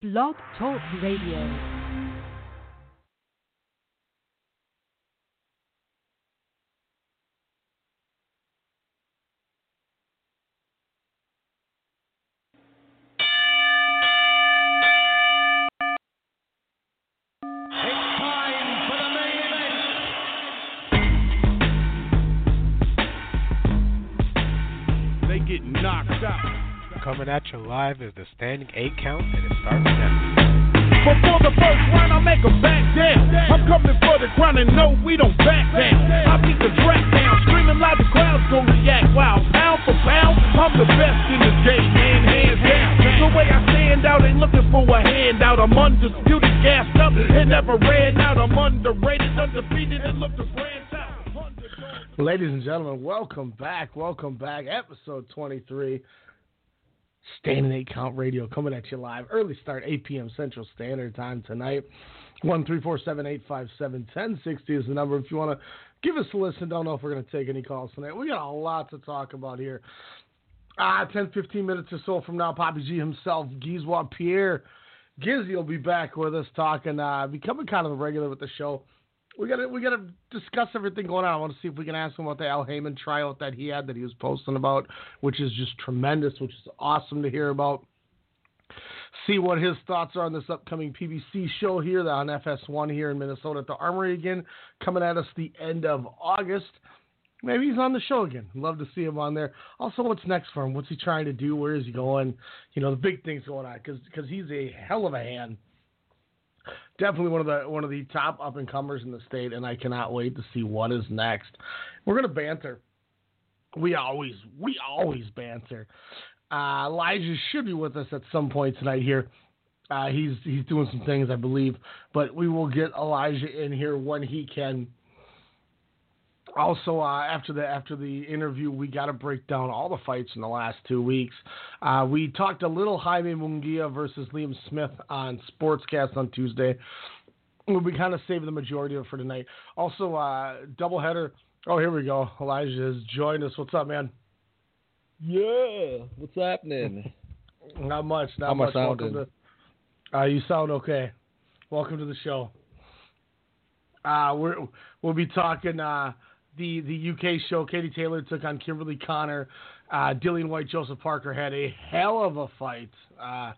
Blog Talk Radio. Coming at you live is the standing eight count, and it starts now. Before the first round, I make 'em back down. I'm coming for the crown and no, we don't back down. I beat the track down, screaming like the crowd's gonna react. Wow, pound for pound, I'm the best in this game, man, hands down. The way I stand out, ain't looking for a handout. I'm undisputed, gassed up, and never ran out. I'm underrated, undefeated, and look to branch out. Ladies and gentlemen, welcome back. Welcome back. Episode 23. Standing 8 Count Radio coming at you live. Early start, 8 p.m. Central Standard Time tonight. 1 1060 is the number if you want to give us a listen. Don't know if we're going to take any calls tonight. We got a lot to talk about here. Ah, 10, 15 minutes or so from now, Papi G himself, Giezwa Pierre. Gizzy will be back with us talking, uh, becoming kind of a regular with the show. We gotta we gotta discuss everything going on. I want to see if we can ask him about the Al Haymon tryout that he had that he was posting about, which is just tremendous, which is awesome to hear about. See what his thoughts are on this upcoming PBC show here on FS1 here in Minnesota at the Armory again, coming at us the end of August. Maybe he's on the show again. Love to see him on there. Also, what's next for him? What's he trying to do? Where is he going? You know, the big things going on because he's a hell of a hand definitely one of the one of the top up and comers in the state, and I cannot wait to see what is next. We're gonna banter. We always we always banter. Uh, Elijah should be with us at some point tonight here. Uh, he's he's doing some things, I believe, but we will get Elijah in here when he can. Also, uh, after the after the interview, we got to break down all the fights in the last two weeks. Uh, we talked a little Jaime Munguia versus Liam Smith on Sportscast on Tuesday. We'll be kind of saving the majority of it for tonight. Also, uh, doubleheader. Oh, here we go. Elijah has joined us. What's up, man? Yeah, what's happening? Not much. Not How much. Welcome to. Uh, you sound okay. Welcome to the show. Uh, we're we'll be talking uh, the the UK show. Katie Taylor took on Kimberly Connor. Uh, Dillian Whyte, Joseph Parker had a hell of a fight. Uh,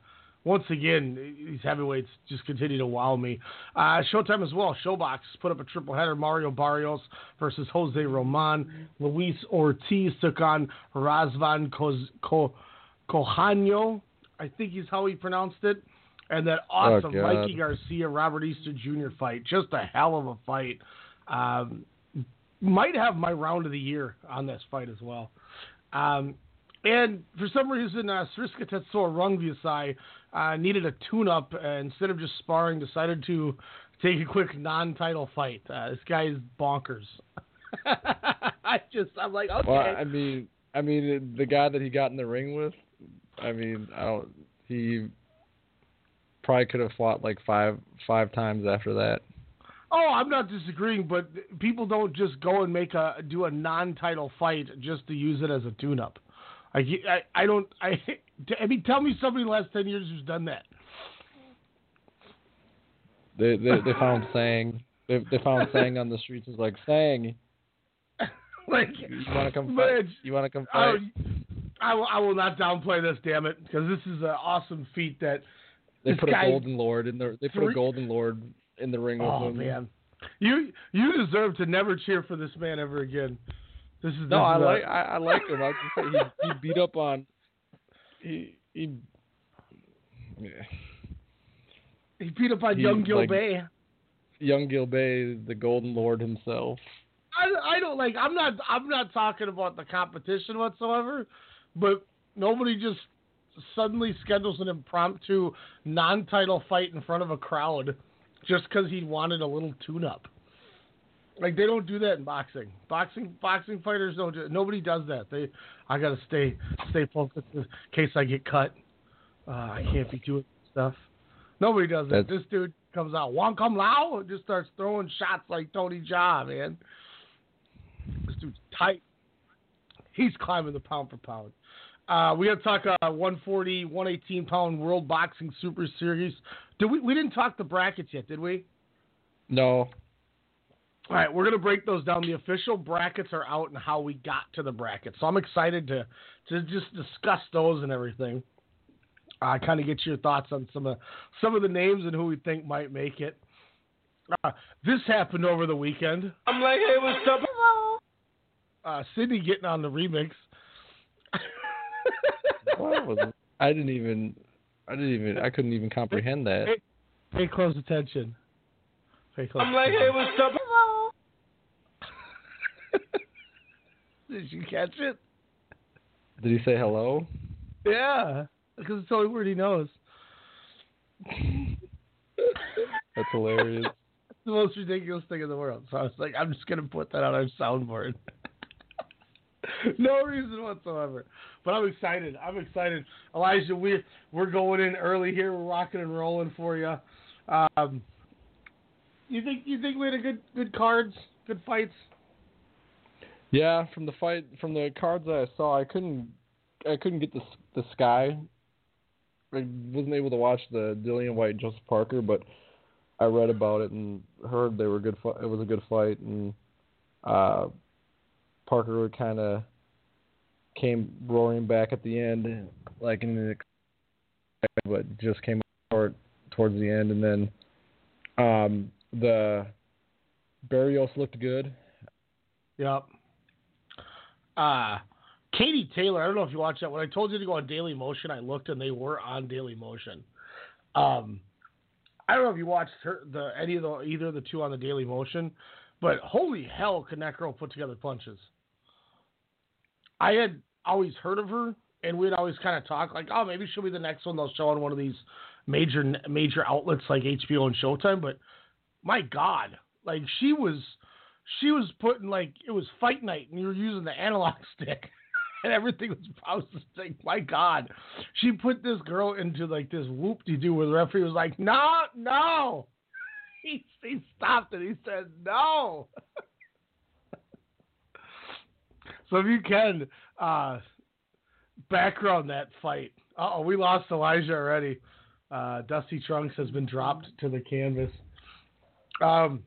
once again, these heavyweights just continue to wow me. Uh, Showtime as well. Showbox put up a triple header. Mario Barrios versus Jose Roman. Luis Ortiz took on Razvan Koz- Ko- I think is how he pronounced it. And that awesome Oh, Mikey Garcia Robert Easter Jr. fight. Just a hell of a fight. Um, might have my round of the year on this fight as well. Um, and for some reason, uh, Srisaket Sor Rungvisai uh, needed a tune-up uh, instead of just sparring, decided to take a quick non-title fight. Uh, this guy is bonkers. I just, I'm like, okay. Well, I mean, I mean, the guy that he got in the ring with, I mean, I don't. He probably could have fought like five five times after that. Oh, I'm not disagreeing, but people don't just go and make a do a non-title fight just to use it as a tune-up. I, I, I don't. I, I mean, tell me somebody in the last ten years who's done that. They they, they found Sang. They they found Sang on the streets. Is like Sang. like, You want to come fight? You want to come I, fight? I, will, I will not downplay this, damn it, because this is an awesome feat that. They put guy- a Golden Lord in the. They put Three- a Golden Lord in the ring with Oh him. man, you you deserve to never cheer for this man ever again. This is No, this I is like I, I like him. I just say he, he beat up on. He he. Yeah. he beat up on he, young Gil like- Bay. Young Gilbay, the Golden Lord himself. I, I don't like. I'm not. I'm not talking about the competition whatsoever, but nobody just suddenly schedules an impromptu non-title fight in front of a crowd just because he wanted a little tune-up. Like they don't do that in boxing. Boxing boxing fighters don't. Do, nobody does that. They. I gotta stay stay focused in case I get cut. Uh, I can't be doing stuff. Nobody does that. That's- This dude comes out, Wong Come Lao, and just starts throwing shots like Tony Jaa, man. This dude's tight. He's climbing the pound for pound. Uh, we got to talk uh, 140, 118 pound World Boxing Super Series. Did we? We didn't talk the brackets yet, did we? No. All right, we're gonna break those down. The official brackets are out and how we got to the brackets. So I'm excited to to just discuss those and everything. I uh, kind of get your thoughts on some of some of the names and who we think might make it. Uh, this happened over the weekend. I'm like, hey, what's up? Uh, Sydney getting on the remix. What? I didn't even. I didn't even. I couldn't even comprehend that. Pay, pay close attention. Pay close I'm like, hey, attention. what's up? Hello. Did you catch it? Did he say hello? Yeah, because it's the only word he knows. That's hilarious. It's the most ridiculous thing in the world. So I was like, I'm just gonna put that on our soundboard. no reason whatsoever. But I'm excited. I'm excited. Elijah, we we're going in early here. We're rocking and rolling for you. Um, you think you think we had a good good cards, good fights? Yeah, from the fight, from the cards that I saw, I couldn't, I couldn't get the the sky. I wasn't able to watch the Dillian Whyte Joseph Parker, but I read about it and heard they were good. It was a good fight, and uh, Parker kind of came roaring back at the end, like in the, but just came towards the end, and then um, the Barrios looked good. Yep. Uh Katie Taylor, I don't know if you watched that. When I told you to go on Daily Motion, I looked and they were on Daily Motion. Um I don't know if you watched her the any of the either of the two on the Daily Motion, but holy hell can that girl put together punches. I had always heard of her and we'd always kind of talk like, oh, maybe she'll be the next one they'll show on one of these major major outlets like HBO and Showtime. But my God, like she was, she was putting like it was fight night, and you were using the analog stick, and everything was processing. My God, she put this girl into like this whoop de doo where the referee was like, no, no. He, he stopped it. He said no. so if you can, uh, background that fight. Uh oh, we lost Elijah already. Uh, Dusty Trunks has been dropped to the canvas. Um,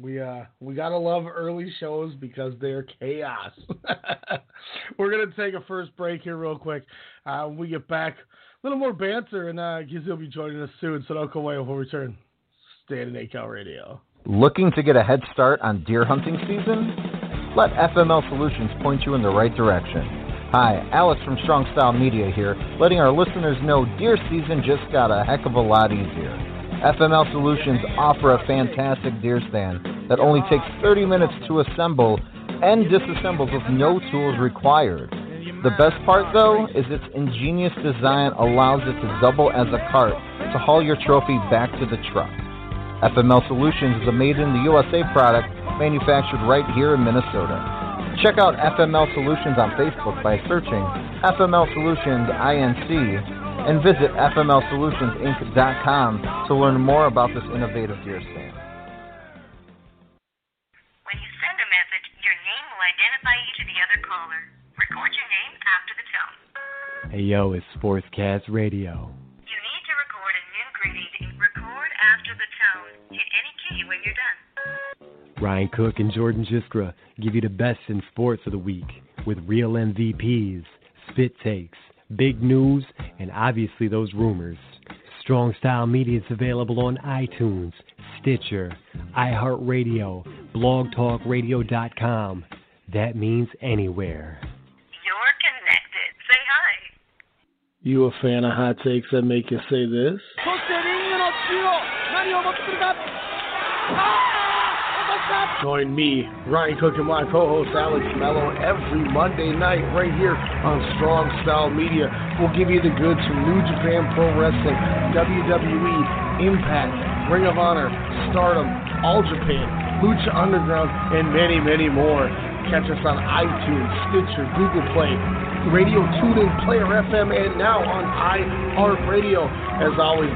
we uh we gotta love early shows because they're chaos. We're gonna take a first break here real quick. Uh, when we get back, a little more banter, and uh, Gizzy will be joining us soon. So don't go away. We'll return. Stay in ACAL Radio. Looking to get a head start on deer hunting season? Let FML Solutions point you in the right direction. Hi, Alex from Strong Style Media here, letting our listeners know deer season just got a heck of a lot easier. FML Solutions offer a fantastic deer stand that only takes 30 minutes to assemble and disassembles with no tools required. The best part, though, is its ingenious design allows it to double as a cart to haul your trophy back to the truck. FML Solutions is a made in the USA product manufactured right here in Minnesota. Check out FML Solutions on Facebook by searching FML Solutions INC and visit FMLSolutionsInc.com to learn more about this innovative deer stand. When you send a message, your name will identify you to the other caller. Record your name after the tone. Hey yo, it's Sportscast Radio. You need to record a new greeting. Hit any key when you're done. Ryan Cook and Jordan Jiskra give you the best in sports of the week with real MVPs, spit takes, big news, and obviously those rumors. Strong Style Media is available on iTunes, Stitcher, iHeartRadio, blogtalkradio.com. That means anywhere. You're connected. Say hi. You a fan of hot takes that make you say this? Join me, Ryan Cook, and my co-host Alex Mello every Monday night right here on Strong Style Media. We'll give you the goods from New Japan Pro Wrestling, WWE, Impact, Ring of Honor, Stardom, All Japan, Lucha Underground, and many, many more. Catch us on iTunes, Stitcher, Google Play, Radio TuneIn, Player FM, and now on iHeartRadio. As always,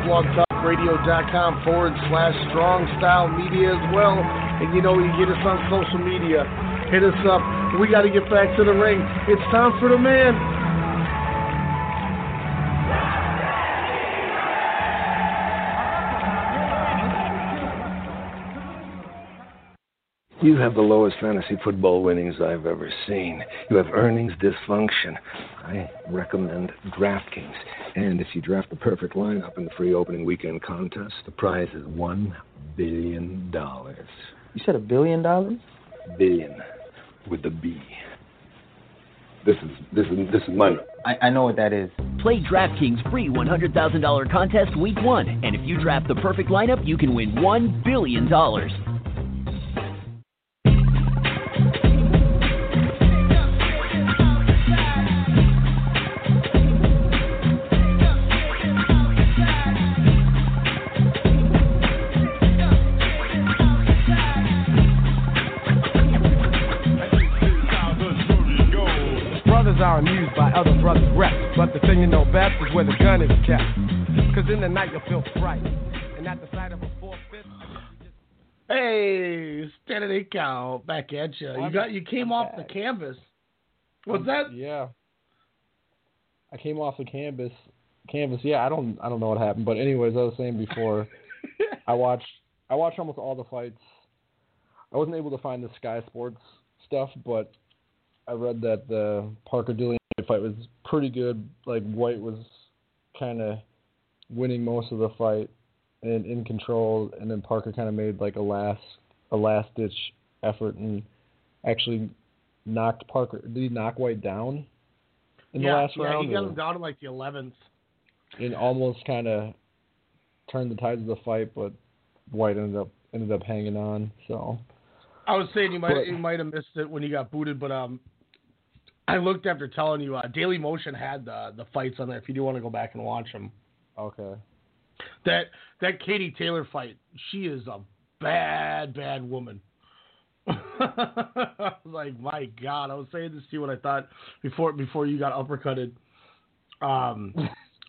Radio.com forward slash strong style media as well. And you know, you get us on social media. Hit us up. We got to get back to the ring. It's time for the man. You have the lowest fantasy football winnings I've ever seen. You have earnings dysfunction. I recommend DraftKings. And if you draft the perfect lineup in the free opening weekend contest, the prize is $1 billion. You said a billion dollars? Billion with a B. This is this is this is money. I, I know what that is. Play DraftKings free $100,000 contest week one. And if you draft the perfect lineup, you can win $1 billion. Are amused by other brothers' reps, but the thing you know best is where the gun is kept. Cause in the night you'll feel fright, and at the sight of a four-fifth. Hey, standing eight count back at you. You got you came off the canvas. Um, was that? Yeah. I came off the canvas. Canvas. Yeah, I don't. I don't know what happened, but anyways, I was saying before, I watched. I watched almost all the fights. I wasn't able to find the Sky Sports stuff, but I read that the Parker Dillian fight was pretty good. Like Whyte was kind of winning most of the fight and in control, and then Parker kind of made like a last a last ditch effort and actually knocked Parker. Did he knock Whyte down in yeah, the last yeah, round? he got him down in like the eleventh. and almost kind of turned the tides of the fight, but Whyte ended up ended up hanging on. So I was saying you might But- you might have missed it when you got booted, but um, I looked after telling you. Uh, Daily Motion had the the fights on there. If you do want to go back and watch them, okay, that that Katie Taylor fight, she is a bad bad woman. I was like, my God, I was saying this to you when I thought before before you got uppercutted. Um,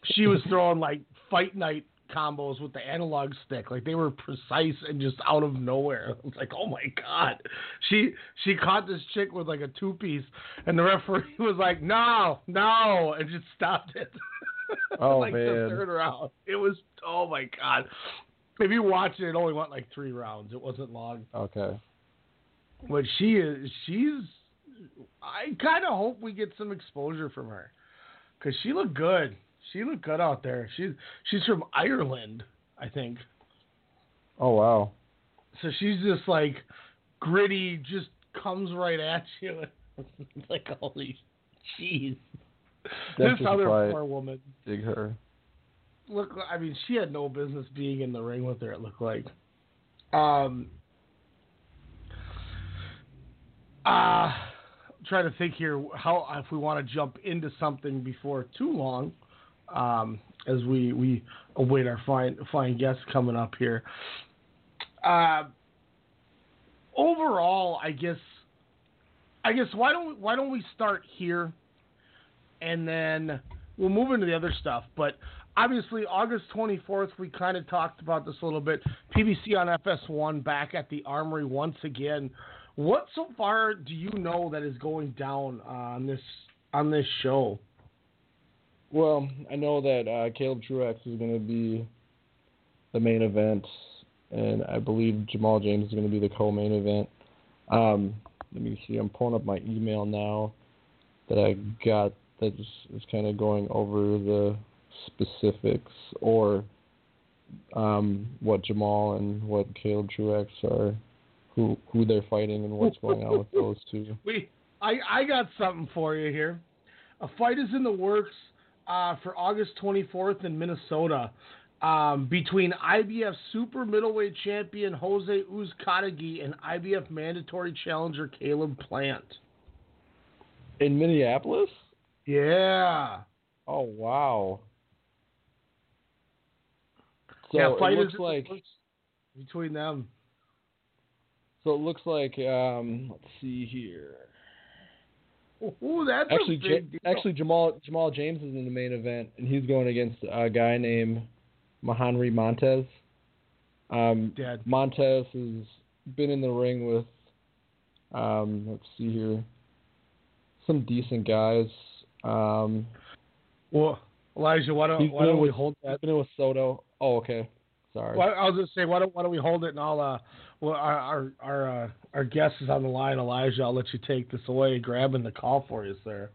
she was throwing like fight night combos with the analog stick, like they were precise and just out of nowhere. I was like, oh my God, she she caught this chick with like a two piece, and the referee was like, no, no, and just stopped it. Oh, like the man. third round, it was oh my God. If you watch it, it only went like three rounds. It wasn't long. okay, But she is, she's. I kind of hope we get some exposure from her, cause she looked good. She looked good out there. She's she's from Ireland, I think. oh wow, So she's just like gritty, just comes right at you. It's like holy jeez. This other poor woman. dig her. Look, I mean, she had no business being in the ring with her. It looked like. Um. Uh, trying to think here how if we want to jump into something before too long, um, as we we await our fine fine guests coming up here. Uh, overall, I guess, I guess why don't why don't we start here, and then we'll move into the other stuff. But obviously, August twenty fourth, we kind of talked about this a little bit. PBC on FS1 back at the Armory once again. What so far do you know that is going down on this on this show? Well, I know that uh, Caleb Truax is going to be the main event, and I believe Jamal James is going to be the co-main event. Um, let me see. I'm pulling up my email now that I got that is, kind of going over the specifics or um, what Jamal and what Caleb Truax are, who who they're fighting, and what's going on with those two. We I I got something for you here. A fight is in the works uh, for August 24th in Minnesota um, between IBF super middleweight champion Jose Uzcategui and IBF mandatory challenger Caleb Plant. In Minneapolis? Yeah. Oh wow. So yeah, it looks like between them. so it looks like um let's see here. Ooh, that's actually a Ja- big deal. actually Jamal Jamal James is in the main event and he's going against a guy named Mahonry Montes. Um Dead. Montes has been in the ring with um let's see here some decent guys. Um Well, Elijah, why don't why don't we with, hold he's that? been with Soto. Oh, okay. Sorry. Well, I was just say, why don't why don't we hold it and I'll uh, well our our our, uh, our guest is on the line, Elijah. I'll let you take this away, grabbing the call for you, sir.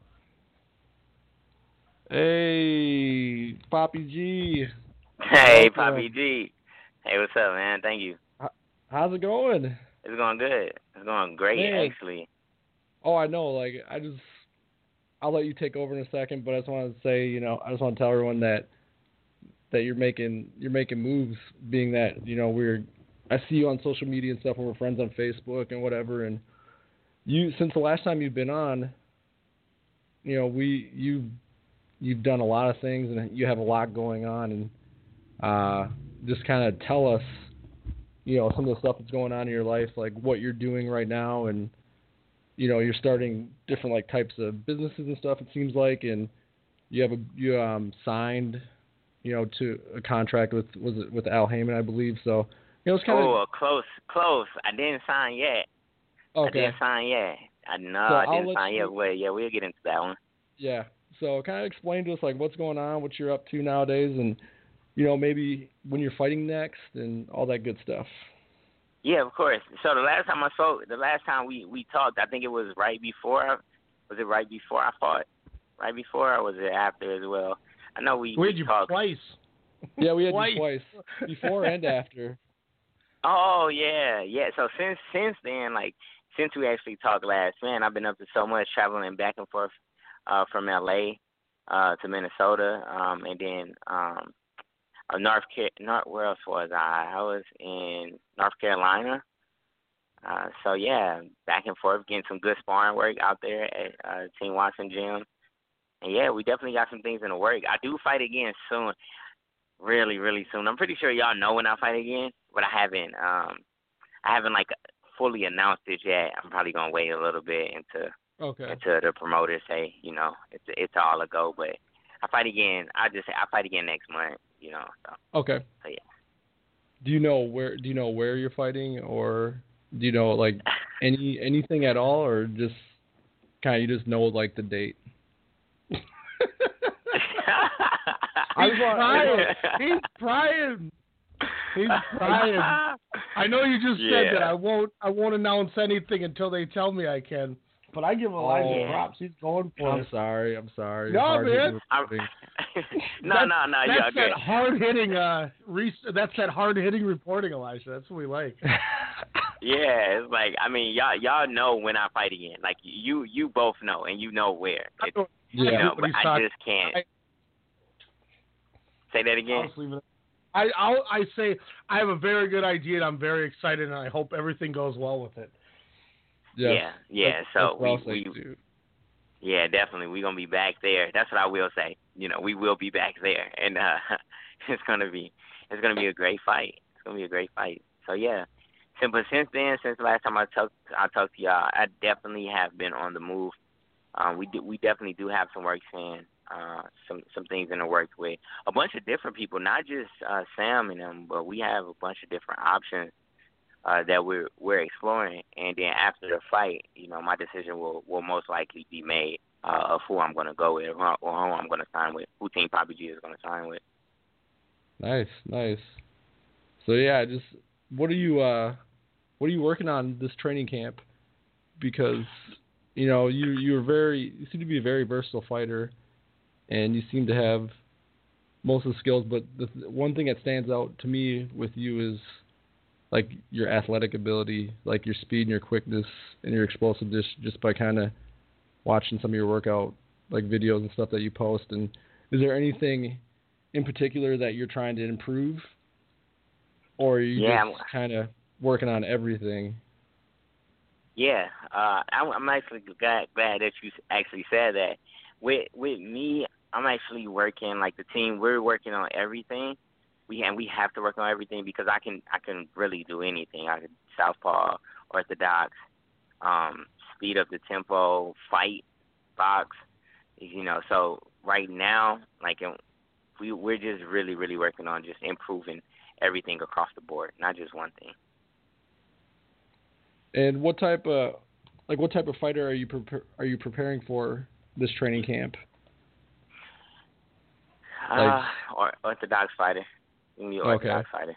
Hey, Papi G. Hey, Welcome. Papi G. Hey, what's up, man? Thank you. How's it going? It's going good. It's going great, Man. actually. Oh, I know. Like, I just, I'll let you take over in a second, but I just wanted to say, you know, I just want to tell everyone that that you're making you're making moves, being that you know we're, I see you on social media and stuff, and we're friends on Facebook and whatever, and you since the last time you've been on, you know, we you you've done a lot of things and you have a lot going on, and uh, just kind of tell us, you know, some of the stuff that's going on in your life, like what you're doing right now, and you know, you're starting different like types of businesses and stuff. It seems like, and you have a you um signed, you know, to a contract with was it with Al Haymon, I believe. So you know, it's kind of Oh, uh, close, close. I didn't sign yet. Okay. I didn't sign yet. I no, So I didn't sign you- yet. Well, yeah, we'll get into that one. Yeah. So kind of explain to us like what's going on, what you're up to nowadays, and you know maybe when you're fighting next and all that good stuff. Yeah, of course. So the last time I spoke, the last time we we talked, I think it was right before. Was it right before I fought? Right before, or was it after as well? I know we We had you talked. twice. Yeah, we had Twice. you twice, before and after. Oh yeah, yeah. So since since then, like since we actually talked last, man, I've been up to so much traveling back and forth uh from LA uh to Minnesota, um and then um uh, North Car- North where else was I? I was in North Carolina. Uh so yeah, back and forth getting some good sparring work out there at uh Team Watson Gym. And yeah, we definitely got some things in the work. I do fight again soon. Really, really soon. I'm pretty sure y'all know when I fight again, but I haven't um I haven't like fully announced it yet. I'm probably gonna wait a little bit until Okay. until the promoters say, you know, it's it's all a go. But I fight again. I just say I fight again next month. You know, so, Okay. so yeah. Do you know where? Do you know where you're fighting, or do you know like any anything at all, or just kind of you just know like the date? I He's trying. He's trying. He's trying. I know you just said that I won't. I won't announce anything until they tell me I can. But I give Elijah Oh. props. He's going for it. I'm sorry. I'm sorry. No, Hard man. I'm- no, no, no, That's you're good. that hard hitting. Uh, re- that's that hard hitting reporting, Elijah. That's what we like. Yeah, it's like I mean, y'all y'all know when I fight again. Like you you both know, and you know where. It's, Yeah. you know, but I talking- just can't. I- Say that I'll again. just it. I I'll, I say I have a very good idea, and I'm very excited, and I hope everything goes well with it. Yes. Yeah, yeah. That's- so that's what I'll we, we yeah, definitely we're gonna be back there. That's what I will say. You know, we will be back there, and uh it's gonna be it's gonna be a great fight. It's gonna be a great fight. So yeah. So, but since then, since the last time I talked I talked to y'all, I definitely have been on the move. Um, we do, we definitely do have some work in, uh, some some things in the works with a bunch of different people, not just uh, Sam and them, but we have a bunch of different options uh, that we're we're exploring. And then after the fight, you know, my decision will will most likely be made uh, of who I'm going to go with or, who- I'm going to sign with, who Team Papi G is going to sign with. Nice, nice. So yeah, just what are you uh what are you working on this training camp? Because you know you you're very you seem to be a very versatile fighter, and you seem to have most of the skills. But the one thing that stands out to me with you is like your athletic ability, like your speed and your quickness and your explosiveness, just by kind of watching some of your workout like videos and stuff that you post. And is there anything in particular that you're trying to improve, or are you Yeah, just kind of working on everything? Yeah, uh, I'm, I'm actually glad, glad that you actually said that. With with me, I'm actually working like the team. We're working on everything. We and we have to work on everything because I can I can really do anything. I can southpaw, orthodox, um, speed up the tempo, fight, box. You know, so right now, like um, we we're just really really working on just improving everything across the board, not just one thing. And what type of like what type of fighter are you prepar- are you preparing for this training camp? Uh, or orthodox fighter. Me Okay. orthodox fighter.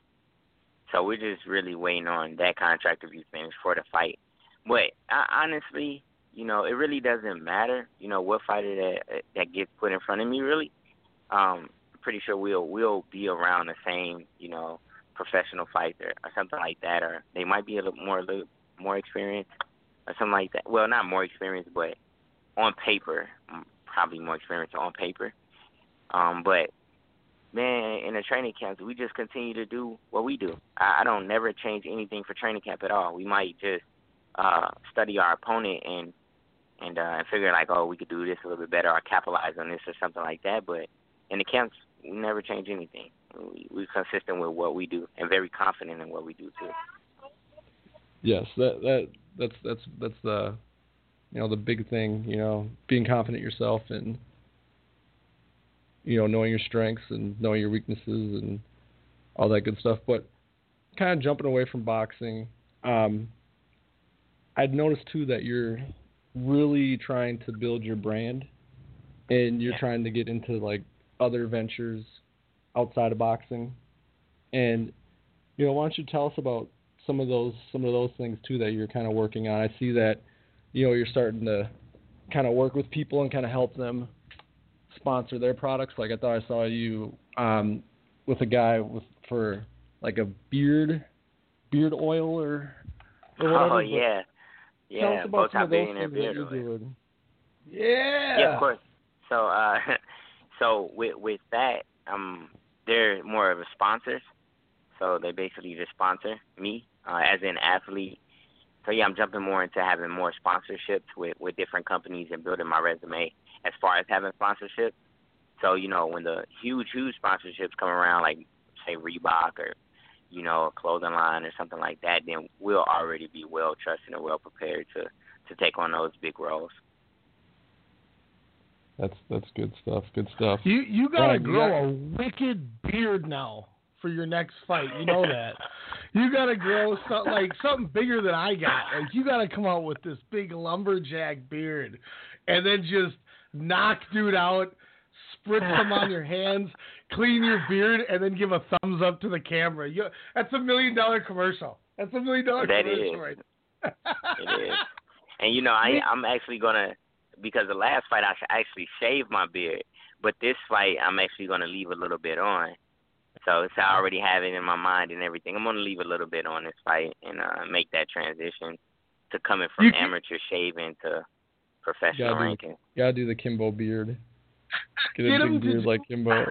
So we're just really waiting on that contract to be finished for the fight. But I, honestly, you know, it really doesn't matter. You know what fighter that that gets put in front of me really. Um, I'm pretty sure we'll we'll be around the same, you know, professional fighter or something like that, or they might be a little more a little more experienced or something like that. Well, not more experienced, but on paper, probably more experienced on paper. Um, but man, in the training camps, we just continue to do what we do. I, I don't never change anything for training camp at all. We might just uh, study our opponent and and uh, and figure like, oh, we could do this a little bit better or capitalize on this or something like that. But in the camps, we never change anything. We, we're consistent with what we do and very confident in what we do too. Yes, that that that's that's that's the you know the big thing. You know, being confident yourself and you know knowing your strengths and knowing your weaknesses and all that good stuff. But kind of jumping away from boxing, um, I'd noticed too that you're really trying to build your brand and you're trying to get into like other ventures outside of boxing. And you know, why don't you tell us about some of those some of those things too that you're kind of working on? I see that you know you're starting to kind of work with people and kind of help them sponsor their products. Like I thought I saw you um, with a guy with for like a beard beard oil or, or whatever. Oh yeah, yeah, about both some of those in things beard that you're doing. Yeah. Yeah, of course. So, uh, so with with that, um, they're more of a sponsors. So they basically just sponsor me uh, as an athlete. So yeah, I'm jumping more into having more sponsorships with with different companies and building my resume as far as having sponsorships. So you know, when the huge huge sponsorships come around, like say Reebok or you know a clothing line or something like that, then we'll already be well trusted and well prepared to to take on those big roles. That's that's good stuff. Good stuff. You you gotta Ryan, grow got- a wicked beard now for your next fight. You know that. you gotta grow something like something bigger than I got. Like you gotta come out with this big lumberjack beard, and then just knock dude out, spritz them on your hands, clean your beard, and then give a thumbs up to the camera. You, that's a million dollar commercial. That's a million dollar That commercial is. right It is. And you know, I I'm actually gonna because the last fight I actually shaved my beard, but this fight I'm actually gonna leave a little bit on. So it's I already have it in my mind and everything. I'm gonna leave a little bit on this fight and uh make that transition to coming from You can- amateur shaving to professional Gotta do, ranking. gotta do the Kimbo beard. Get a Get him big beard like Kimbo.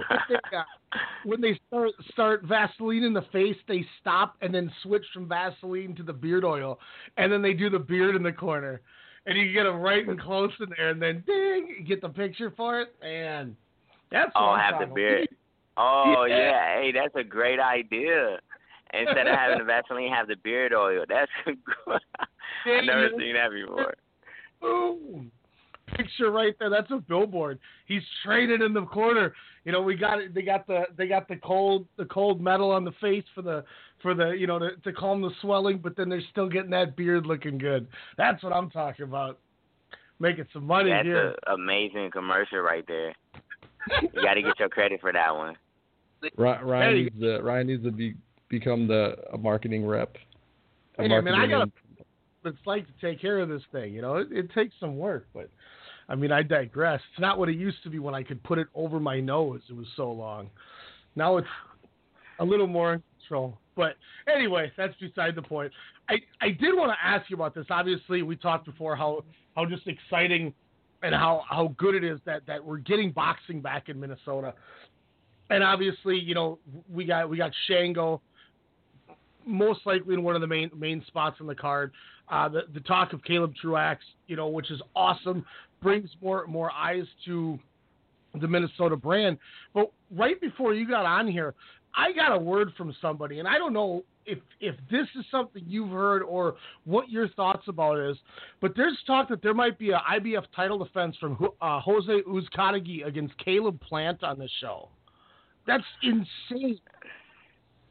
When they start start Vaseline in the face, they stop and then switch from Vaseline to the beard oil, and then they do the beard in the corner, and you get them right and close in there, and then ding, you get the picture for it, and that's what Oh, I'm have the talking beard. about. Oh Yeah. yeah. hey, that's a great idea. Instead of having the Vaseline, have the beard oil. That's good. I've never seen that before. Boom. Picture right there. That's a billboard. He's traded in the corner. You know, we got it. They got the they got the cold the cold metal on the face for the for the you know to, to calm the swelling, but then they're still getting that beard looking good. That's what I'm talking about. Making some money That's here. an amazing commercial right there. You got to get your credit for that one. Ry- Ryan Hey. needs to Ryan needs to be become the a marketing rep. A Hey, man, I marketing gotta. What it's like to take care of this thing. You know, it, it takes some work, but I mean, I digress. It's not what it used to be when I could put it over my nose. It was so long. Now it's a little more in control. But anyway, that's beside the point. I, I did want to ask you about this. Obviously, we talked before how, how just exciting and how, how good it is that, that we're getting boxing back in Minnesota. And obviously, you know, we got we got Shango most likely in one of the main main spots on the card. Uh, the the talk of Caleb Truax, you know, which is awesome, brings more more eyes to the Minnesota brand. But right before you got on here, I got a word from somebody, and I don't know if if this is something you've heard or what your thoughts about it is. But there's talk that there might be a IBF title defense from uh, Jose Uzcategui against Caleb Plant on the show. That's insane.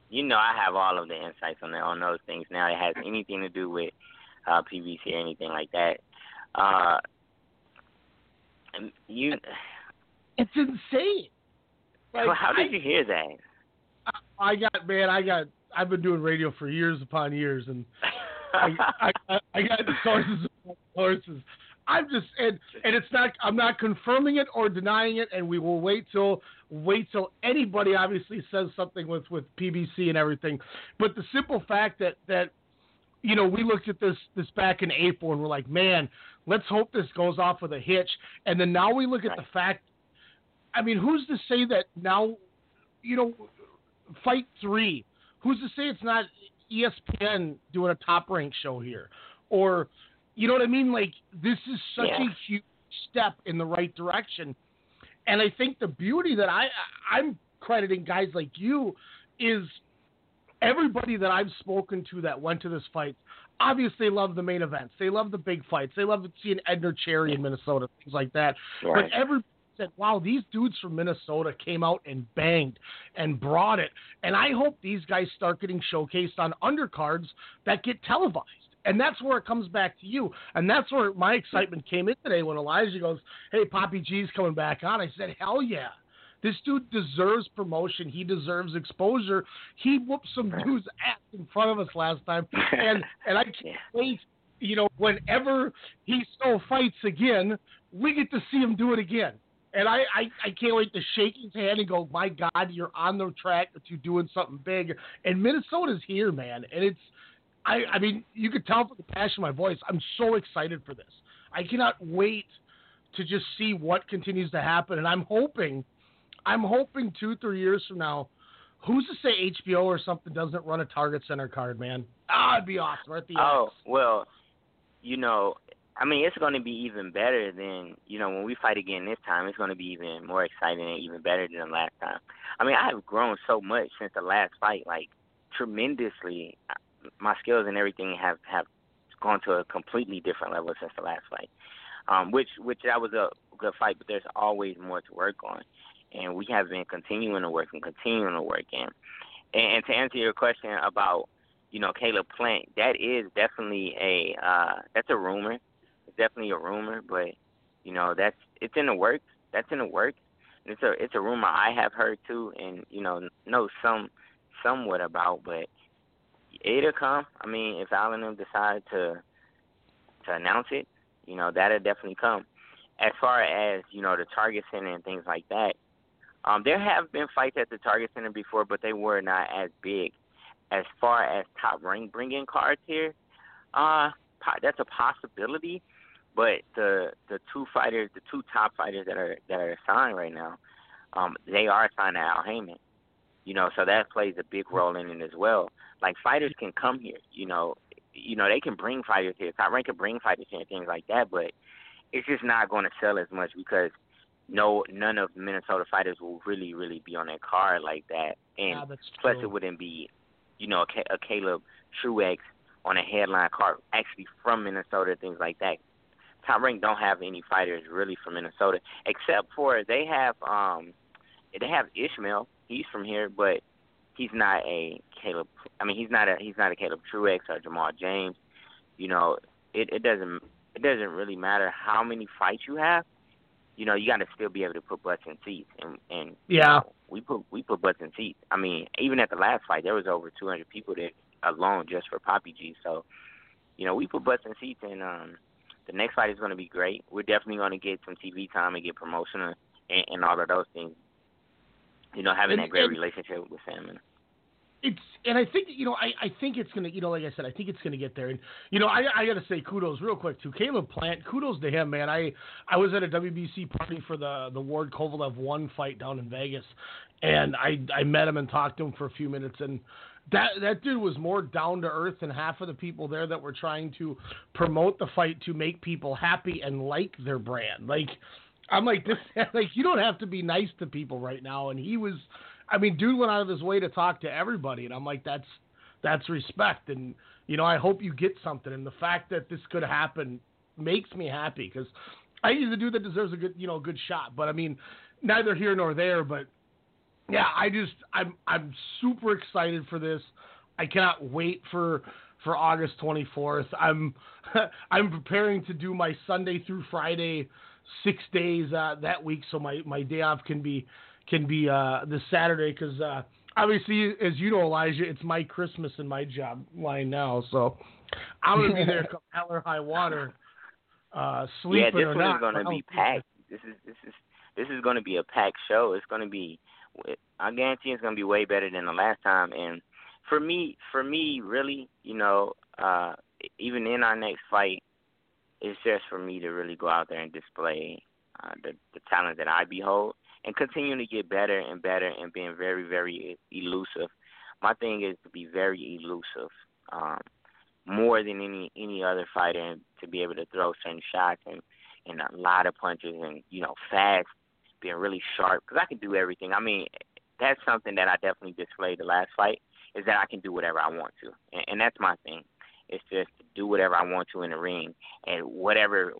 You know, I have all of the insights on that, on those things now. It has anything to do with uh, PBC or anything like that. Uh, you, It's insane. Like, how did I- you hear that? I got man, I got I've been doing radio for years upon years, and I, I, I, got sources of sources. I'm just and and it's not. I'm not confirming it or denying it, and we will wait till wait till anybody obviously says something with with PBC and everything. But the simple fact that that you know we looked at this this back in April and we're like, man, let's hope this goes off with a hitch. And then now we look at the fact. I mean, who's to say that now? You know, fight three. Who's to say it's not ESPN doing a top rank show here, or you know what I mean? Like this is such Yeah. a huge step in the right direction. And I think the beauty that I I'm crediting guys like you is everybody that I've spoken to that went to this fight obviously love the main events. They love the big fights. They love seeing Edner Cherry in Minnesota, things like that. Right. But every said, wow, these dudes from Minnesota came out and banged and brought it. And I hope these guys start getting showcased on undercards that get televised. And that's where it comes back to you. And that's where my excitement came in today when Elijah goes, Hey, Papi G's coming back on. I said, Hell yeah. This dude deserves promotion. He deserves exposure. He whooped some dude's ass in front of us last time. And and I can't wait, you know, whenever he still fights again, we get to see him do it again. And I, I, I can't wait to shake his hand and go, my God, you're on the track to doing something big. And Minnesota's here, man. And it's, I, I mean, you could tell from the passion in my voice. I'm so excited for this. I cannot wait to just see what continues to happen. And I'm hoping, I'm hoping two, three years from now, who's to say HBO or something doesn't run a Target Center card, man? Ah, it'd be awesome. At the Oh X. well, you know, I mean, it's going to be even better than you know when we fight again this time. It's going to be even more exciting and even better than the last time. I mean, I have grown so much since the last fight, like tremendously. My skills and everything have have gone to a completely different level since the last fight. Um, which which that was a good fight, but there's always more to work on, and we have been continuing to work and continuing to work. And and, and to answer your question about you know, Caleb Plant, that is definitely a uh that's a rumor. It's definitely a rumor, but you know, that's it's in the works. That's in the works. And it's a it's a rumor I have heard too and, you know, know some somewhat about, but it'll come. I mean, if Al and them decide to to announce it, you know, that'll definitely come. As far as, you know, the Target Center and things like that, um, there have been fights at the Target Center before, but they were not as big as far as top rank bringing cards here, uh, that's a possibility. But the the two fighters, the two top fighters that are that are signed right now, um, they are signed to Al Haymon. You know, so that plays a big role in it as well. Like fighters can come here, you know, you know they can bring fighters here. Top rank can bring fighters here and things like that, but it's just not going to sell as much because no none of Minnesota fighters will really really be on that card like that. And Yeah, plus it wouldn't be you know, a, a Caleb Truax on a headline card, actually from Minnesota, things like that. Top Rank don't have any fighters really from Minnesota, except for they have um they have Ishmael. He's from here, but he's not a Caleb. I mean, he's not a he's not a Caleb Truax or Jamal James. You know, it it doesn't it doesn't really matter how many fights you have. You know, you got to still be able to put butts in seats, and and Yeah. we put we put butts in seats. I mean, even at the last fight, there was over 200 people there alone just for Papi G. So, you know, we put butts in seats, and um, the next fight is going to be great. We're definitely going to get some TV time and get promotion and, and all of those things. You know, having And- that great and- relationship with Sam. And, it's and I think you know I, I think it's gonna you know like I said I think it's gonna get there and you know I I gotta say kudos real quick to Caleb Plant kudos to him man I I was at a WBC party for the the Ward Kovalev one fight down in Vegas and I I met him and talked to him for a few minutes and that that dude was more down to earth than half of the people there that were trying to promote the fight to make people happy and like their brand. Like I'm like this like you don't have to be nice to people right now. And he was I mean dude went out of his way to talk to everybody. And I'm like that's that's respect. And you know I hope you get something. And the fact that this could happen makes me happy cuz I he's a dude that deserves a good you know good shot. But I mean neither here nor there but yeah I just I'm I'm super excited for this I cannot wait for for August 24th. I'm I'm preparing to do my Sunday through Friday six days uh, that week, so my, my day off can be can be uh, this Saturday because uh, obviously, as you know, Elijah, it's my Christmas and my job line now, so I'm gonna be there come hell or high water. Uh, sleeping yeah, this or one not. is going to be packed. This is this is this is going to be a packed show. It's going to be, I guarantee it's to be way better than the last time. And for me, for me, really, you know, uh, even in our next fight, it's just for me to really go out there and display uh, the the talent that I behold and continue to get better and better and being very very elusive. My thing is to be very elusive. Um, more than any any other fighter and to be able to throw certain shots and and a lot of punches and you know fast, being really sharp because I can do everything. I mean, that's something that I definitely displayed the last fight is that I can do whatever I want to, and, and that's my thing. It's just to do whatever I want to in the ring and whatever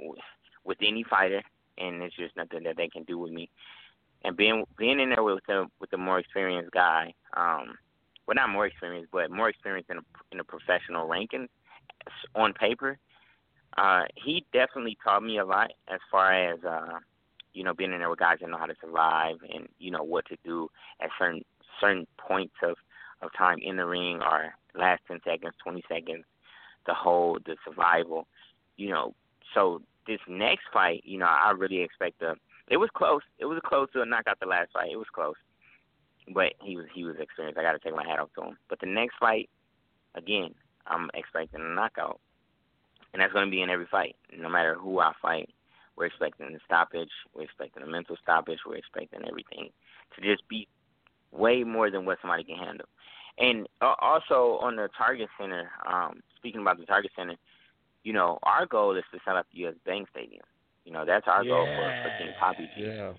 with any fighter, and it's just nothing that they can do with me. And being being in there with a with a more experienced guy, um, well not more experienced, but more experienced in a in a professional ranking on paper, uh, he definitely taught me a lot as far as uh, you know, being in there with guys that know how to survive and you know what to do at certain certain points of of time in the ring or last ten seconds, twenty seconds, the hold, the survival, you know. So this next fight, you know, I really expect a. It was close. It was close to a knockout. The last fight, it was close, but he was he was experienced. I got to take my hat off to him. But the next fight, again, I'm expecting a knockout, and that's going to be in every fight, no matter who I fight. We're expecting a stoppage. We're expecting a mental stoppage. We're expecting everything to just be way more than what somebody can handle. And uh, also on the Target Center, um, speaking about the Target Center, you know, our goal is to set up the U.S. Bank Stadium. You know, that's our goal for, for King Papi G. Yeah,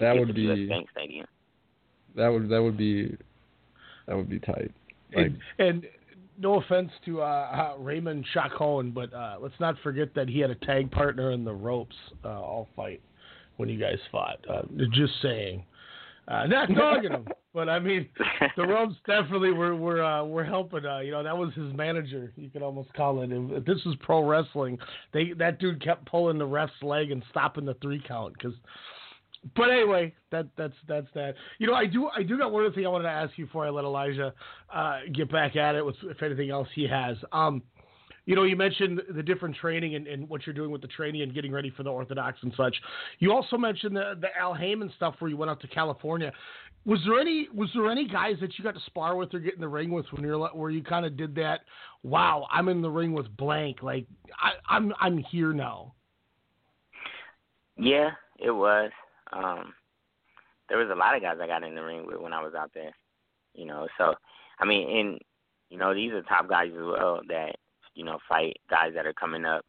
that would be U.S. Bank Stadium. that would that would be that would be tight. Like And, and no offense to uh, uh, Raymond Chacon, but uh, let's not forget that he had a tag partner in the ropes uh, all fight when you guys fought. Uh, just saying. Uh, not dogging him, but I mean, the ropes definitely were were uh, were helping. Uh, you know, that was his manager. You could almost call it. If this was pro wrestling, they that dude kept pulling the ref's leg and stopping the three count because but anyway, that that's that's that. You know, I do I do got one other thing I wanted to ask you before I let Elijah uh, get back at it with if anything else he has. Um, you know, you mentioned the different training and, and what you're doing with the training and getting ready for the Orthodox and such. You also mentioned the the Al Haymon stuff where you went out to California. Was there any was there any guys that you got to spar with or get in the ring with when you're where you kind of did that? Wow, I'm in the ring with blank. Like I, I'm I'm here now. Yeah, it was. Um, there was a lot of guys I got in the ring with when I was out there. You know, so I mean, and you know, these are top guys as well that you know fight guys that are coming up.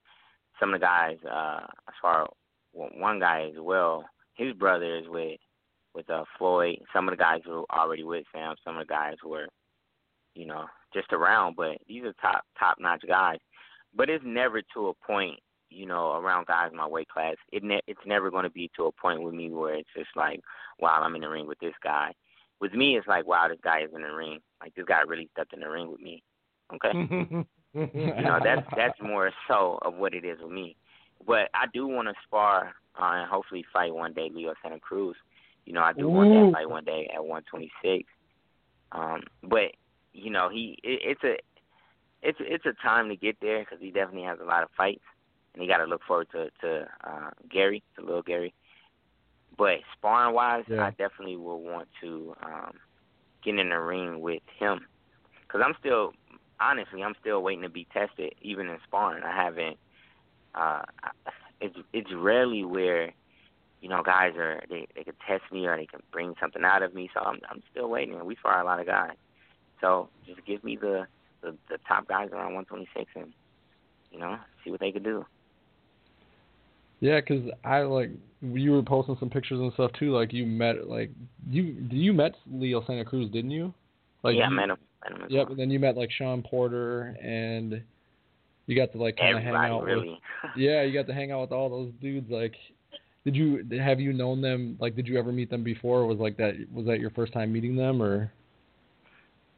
Some of the guys, uh, as far one guy as well, his brother is with with uh, Floyd. Some of the guys were already with Sam. Some of the guys were, you know, just around. But these are top top notch guys. But it's never to a point you know, around guys in my weight class, it ne- it's never going to be to a point with me where it's just like, wow, I'm in the ring with this guy. With me, it's like, wow, this guy is in the ring. Like this guy really stepped in the ring with me. Okay, you know, that's that's more so of what it is with me. But I do want to spar uh, and hopefully fight one day Leo Santa Cruz. You know, I do want Ooh. that fight one day at 126. Um, but you know, he it, it's a it's it's a time to get there because he definitely has a lot of fights and he got to look forward to to uh, Gary, to little Gary. But sparring wise, Yeah. I definitely will want to um, get in the ring with him because I'm still, honestly, I'm still waiting to be tested, even in sparring. I haven't. Uh, it's it's rarely where, you know, guys are they they can test me or they can bring something out of me. So I'm I'm still waiting. We spar a lot of guys. So just give me the the, the top guys around 126 and you know see what they can do. Yeah, 'cause I like you were posting some pictures and stuff too. Like you met like you you met Leo Santa Cruz, didn't you? Like yeah, I you, met him. Met him Yep, well. and then you met like Shawn Porter and you got to like kind of hang out really. with yeah, you got to hang out with all those dudes. Like, did you have you known them? Like, did you ever meet them before? Or was like that was that your first time meeting them or?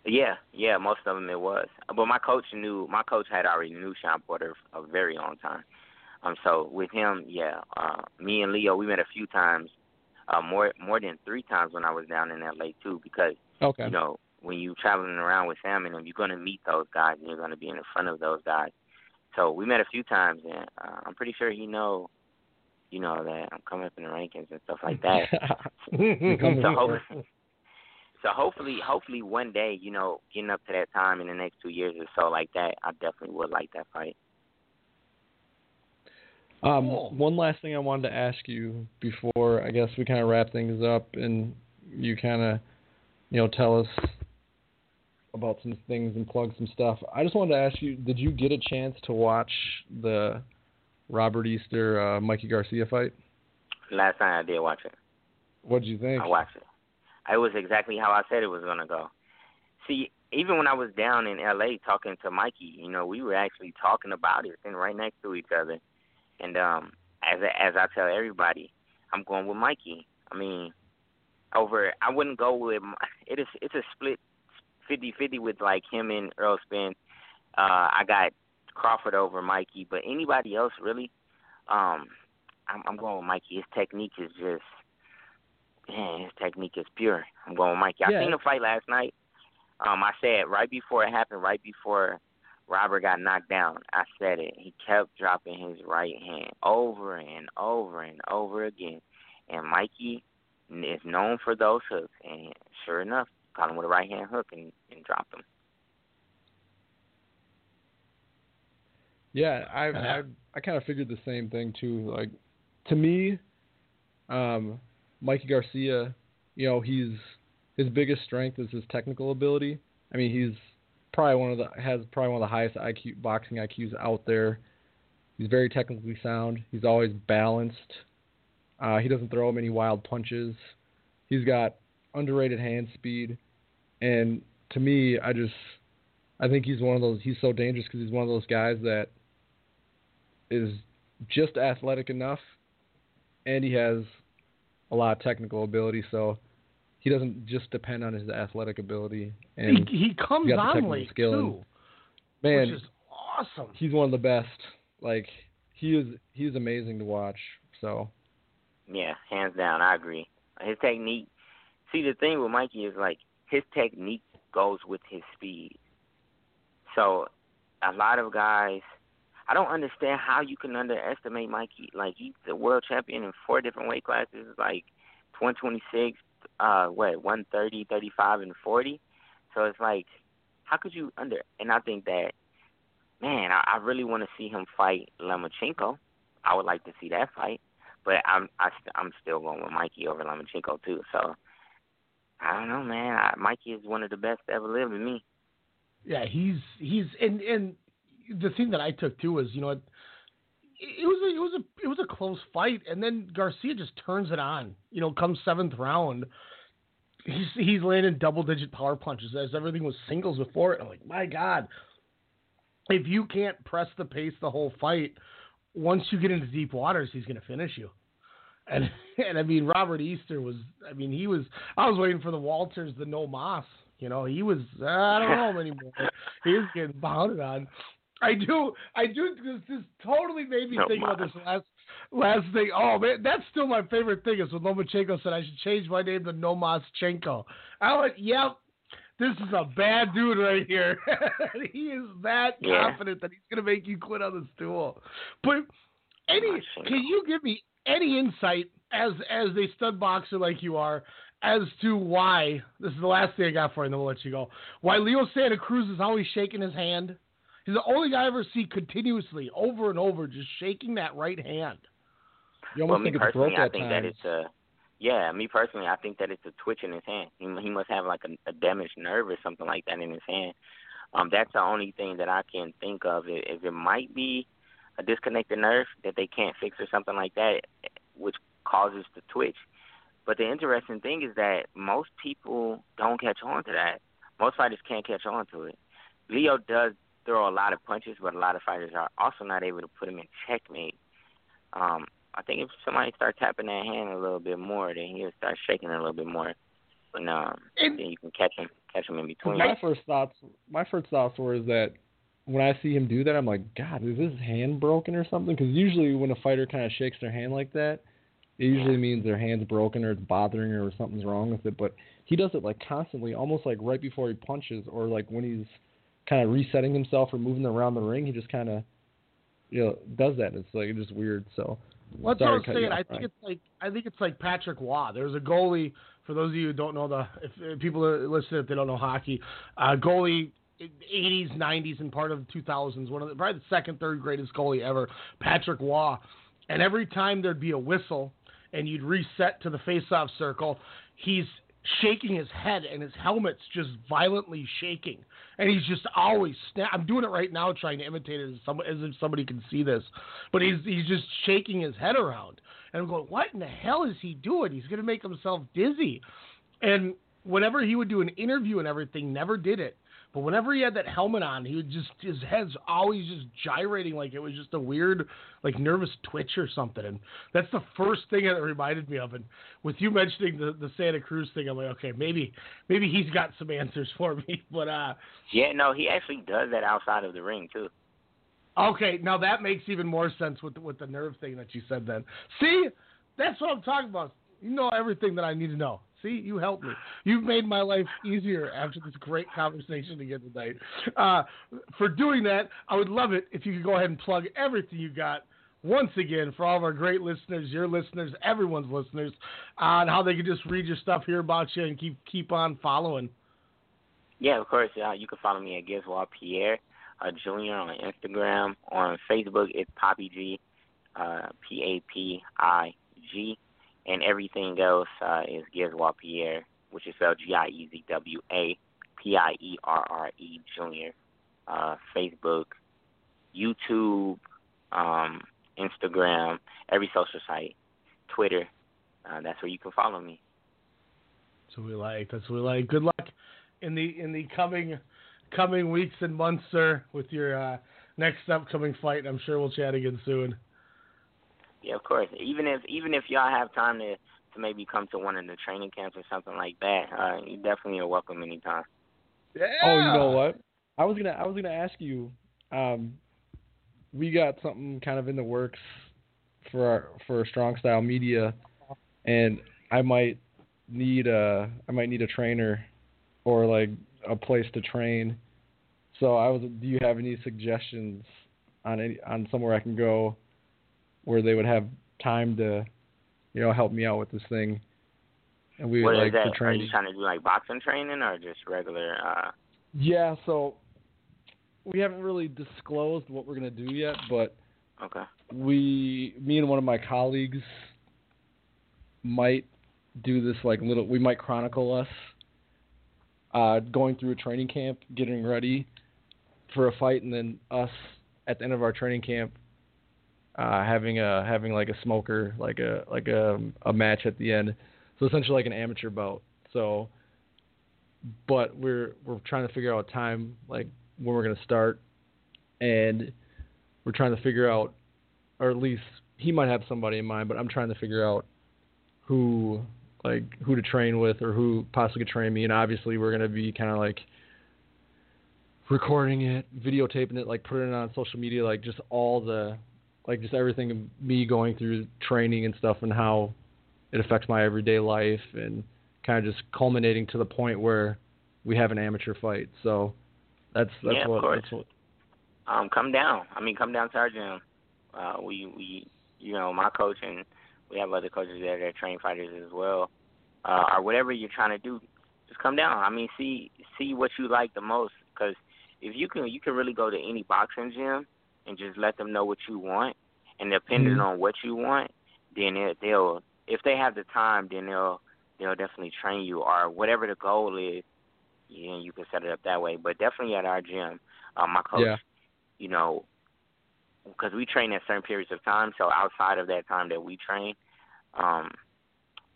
Yeah, yeah, most of them it was. But my coach knew. My coach had already knew Shawn Porter a very long time. Um, so with him, yeah, uh, me and Leo, we met a few times, uh, more more than three times when I was down in LA too, because Okay. you know when you're traveling around with family, and him, you're going to meet those guys, and you're going to be in front of those guys. So we met a few times, and uh, I'm pretty sure he know, you know, that I'm coming up in the rankings and stuff like that. so, hopefully, so hopefully, hopefully one day, you know, getting up to that time in the next two years or so like that, I definitely would like that fight. Um, one last thing I wanted to ask you before I guess we kind of wrap things up, and you kind of, you know, tell us about some things and plug some stuff. I just wanted to ask you: Did you get a chance to watch the Robert Easter uh, Mikey Garcia fight? Last time I did watch it. What did you think? I watched it. It was exactly how I said it was gonna go. See, even when I was down in LA talking to Mikey, you know, we were actually talking about it and right next to each other. And um as as I tell everybody, I'm going with Mikey. I mean, over I wouldn't go with it is it's a split fifty fifty with like him and Errol Spence. Uh I got Crawford over Mikey, but anybody else really um I'm I'm going with Mikey. His technique is just man, his technique is pure. I'm going with Mikey. I seen the fight last night. Um, I said right before it happened, right before Robert got knocked down, I said it. He kept dropping his right hand over and over and over again. And Mikey is known for those hooks. And sure enough, caught him with a right hand hook and, and dropped him. Yeah, I I I kind of figured the same thing too. Like to me, um, Mikey Garcia, you know, he's his biggest strength is his technical ability. I mean, he's probably one of the has probably one of the highest IQ boxing IQs out there. He's very technically sound. He's always balanced. Uh, he doesn't throw many wild punches. He's got underrated hand speed, and to me, I just I think he's one of those. He's so dangerous because he's one of those guys that is just athletic enough, and he has a lot of technical ability. So he doesn't just depend on his athletic ability. And he, he comes he's got the on technical late skill too, and- man, which is awesome. he's one of the best. Like he is, he is amazing to watch. So Yeah, hands down, I agree. His technique. See, the thing with Mikey is like his technique goes with his speed. So, a lot of guys, I don't understand how you can underestimate Mikey. Like he's the world champion in four different weight classes, like 126, uh, what 130, 35, and 40. So it's like, how could you under? And I think that, man, I, I really want to see him fight Lomachenko. I would like to see that fight but I'm I st- I'm still going with Mikey over Lomachenko too. So I don't know, man. I, Mikey is one of the best to ever live to me. Yeah, he's he's and and the thing that I took too was you know it, was a, it was a it was a close fight and then Garcia just turns it on. You know, comes seventh round, he's he's landing double digit power punches as everything was singles before it. I'm like, my God, if you can't press the pace the whole fight, once you get into deep waters, he's gonna finish you. And and I mean Robert Easter was I mean he was I was waiting for the Walters, the no Moss. You know, he was I don't know him anymore. he was getting pounded on. I do I do this this totally made me No think about this last last thing. Oh man, that's still my favorite thing is when Lomachenko said I should change my name to Nomaschenko. I went, Yep, this is a bad dude right here. he is that Yeah. confident that he's gonna make you quit on the stool. But any can you give me any insight as as a stud boxer like you are as to why this is the last thing I got for you, and then we'll let you go. Why Leo Santa Cruz is always shaking his hand. He's the only guy I ever see continuously, over and over, just shaking that right hand. you well, almost me think it's broke personally, I think times. that it's a yeah. Me personally, I think that it's a twitch in his hand. He he must have like a, a damaged nerve or something like that in his hand. Um, that's the only thing that I can think of. Is, is it might be a disconnected nerve that they can't fix or something like that, which causes the twitch. But the interesting thing is that most people don't catch on to that. Most fighters can't catch on to it. Leo does throw a lot of punches, but a lot of fighters are also not able to put him in checkmate. Um, I think if somebody start tapping that hand a little bit more, then he'll start shaking a little bit more. But um, then you can catch him, catch him in 'Cause between. my first thoughts, my first thoughts were is that when I see him do that, I'm like, God, is his hand broken or something? Because usually when a fighter kind of shakes their hand like that, it usually means their hand's broken or it's bothering or something's wrong with it. But he does it like constantly, almost like right before he punches or like when he's kind of resetting himself or moving around the ring. He just kind of you know does that. It's like just weird. So What's sorry what I'm saying? off, I think it's like I think it's like Patrick Roy. There's a goalie. For those of you who don't know the, if, if people are listening, if they don't know hockey, uh, goalie, 80s, 90s, and part of the 2000s, one of the probably the second, third greatest goalie ever, Patrick Roy. And every time there'd be a whistle, and you'd reset to the face-off circle, he's shaking his head, and his helmet's just violently shaking, and he's just always. Sna- I'm doing it right now, trying to imitate it as, some, as if somebody can see this, but he's he's just shaking his head around, and I'm going, what in the hell is he doing? He's gonna make himself dizzy, and whenever he would do an interview and everything, never did it. But whenever he had that helmet on, he would just his head's always just gyrating like it was just a weird, like nervous twitch or something. And that's the first thing that it reminded me of. And with you mentioning the the Santa Cruz thing, I'm like, okay, maybe maybe he's got some answers for me. But uh, Yeah, no, he actually does that outside of the ring too. okay, now that makes even more sense with the, with the nerve thing that you said. Then see, that's what I'm talking about. You know everything that I need to know. See, you helped me. You've made my life easier after this great conversation again tonight. Uh, for doing that, I would love it if you could go ahead and plug everything you got once again for all of our great listeners, your listeners, everyone's listeners, on how they can just read your stuff, hear about you, and keep keep on following. Yeah, of course. Uh, you can follow me at Giezwa Pierre uh, Jr. on Instagram. On Facebook, it's Papi G, uh, P A P I G, and everything else uh, is Giezwa Pierre, which is spelled G I E Z W A P I E R R E Jr. Uh, Facebook, YouTube, um, Instagram, every social site, Twitter. Uh, that's where you can follow me. That's what we like. That's what we like. Good luck in the in the coming coming weeks and months, sir, with your uh, next upcoming fight. I'm sure we'll chat again soon. Yeah, of course. Even if even if y'all have time to to maybe come to one of the training camps or something like that, uh, you definitely are welcome anytime. Yeah. Oh, you know what? I was gonna I was gonna ask you. Um, we got something kind of in the works for our, for Strong Style Media, and I might need a I might need a trainer or like a place to train. So I was. Do you have any suggestions on any on somewhere I can go where they would have time to, you know, help me out with this thing? And we What would is like that? for Are you trying to do like boxing training or just regular? uh Yeah, so we haven't really disclosed what we're gonna do yet, but Okay. we, me and one of my colleagues, might do this like little. We might chronicle us uh, going through a training camp, getting ready for a fight, and then us at the end of our training camp uh, having a having like a smoker, like a like a a match at the end. So essentially like an amateur bout. So, but we're we're trying to figure out time like when we're gonna start, and we're trying to figure out, or at least he might have somebody in mind, but I'm trying to figure out who like who to train with or who possibly could train me. And obviously we're gonna be kind of like recording it, videotaping it, like putting it on social media, like just all the like just everything of me going through training and stuff and how it affects my everyday life and kind of just culminating to the point where we have an amateur fight. So that's that's Yeah, of what course. that's what Um, come down. I mean, come down to our gym. Uh, we we you know my coach and we have other coaches there that train fighters as well. Uh, or whatever you're trying to do, just come down. I mean, see see what you like the most. Because if you can, you can really go to any boxing gym and just let them know what you want, and depending Mhm. on what you want, then it, they'll if they have the time, then they'll they'll definitely train you or whatever the goal is. Yeah, you can set it up that way. But definitely at our gym, uh, my coach Yeah. you know, because we train at certain periods of time. So outside of that time that we train, um,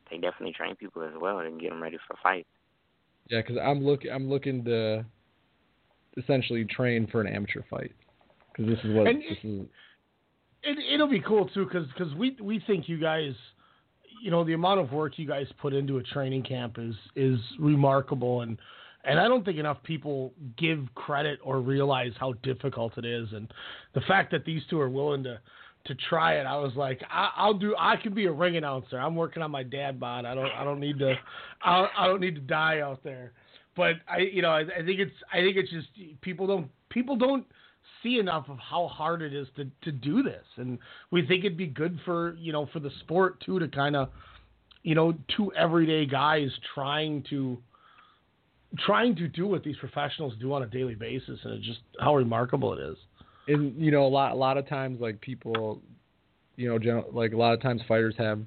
they definitely train people as well and get them ready for fights. Yeah, because I'm look I'm looking to essentially train for an amateur fight because this is what And this is. It, it'll be cool too, because we we think you guys, you know, the amount of work you guys put into a training camp is is remarkable, and and I don't think enough people give credit or realize how difficult it is, and the fact that these two are willing to to try it. I was like, I, I'll do. I can be a ring announcer. I'm working on my dad bod. I don't. I don't need to. I, I don't need to die out there. But I, you know, I, I think it's. I think it's just people don't. People don't see enough of how hard it is to to do this, and we think it'd be good for you know for the sport too to kind of, you know, two everyday guys trying to. Trying to do what these professionals do on a daily basis, and it's just how remarkable it is. and you know a lot a lot of times like people you know gen- like a lot of times fighters have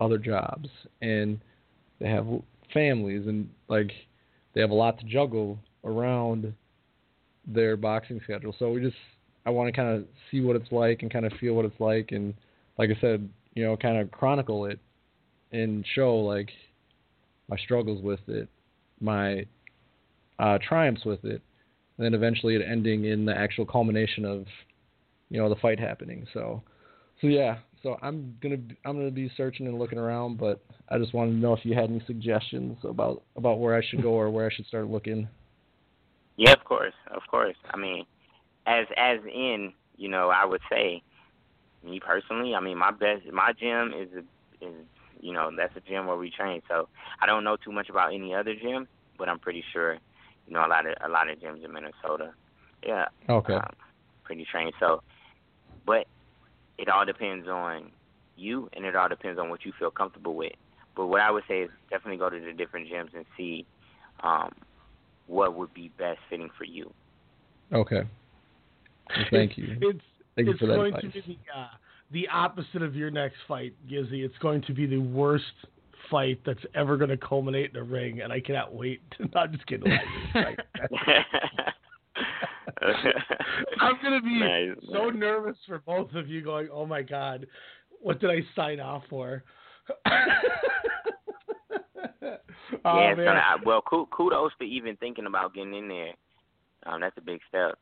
other jobs and they have families and like they have a lot to juggle around their boxing schedule. So we just i want to kind of see what it's like and kind of feel what it's like and like i said you know kind of chronicle it and show like my struggles with it my uh triumphs with it and then eventually it ending in the actual culmination of you know the fight happening. So so yeah so i'm gonna i'm gonna be searching and looking around but i just wanted to know if you had any suggestions about about where i should go or where i should start looking Yeah, of course, of course. I mean, as as in, you know, I would say, me personally, I mean, my best, my gym is a, is you know that's a gym where we train. So I don't know too much about any other gym, but I'm pretty sure, you know, a lot of a lot of gyms in Minnesota, yeah, okay um, pretty trained. So, but it all depends on you, and it all depends on what you feel comfortable with. But what I would say is definitely go to the different gyms and see um, what would be best fitting for you. okay well, thank you It's thank you it's for that going advice to be the, uh, the opposite of your next fight, Gizzy. It's going to be the worst fight that's ever going to culminate in a ring, and I cannot wait. To, not just kidding. I'm going to be Nice, so nice. nervous for both of you, going, "Oh my God, what did I sign off for?" oh yeah, it's man, I- well, kudos for even thinking about getting in there. Um, that's a big step.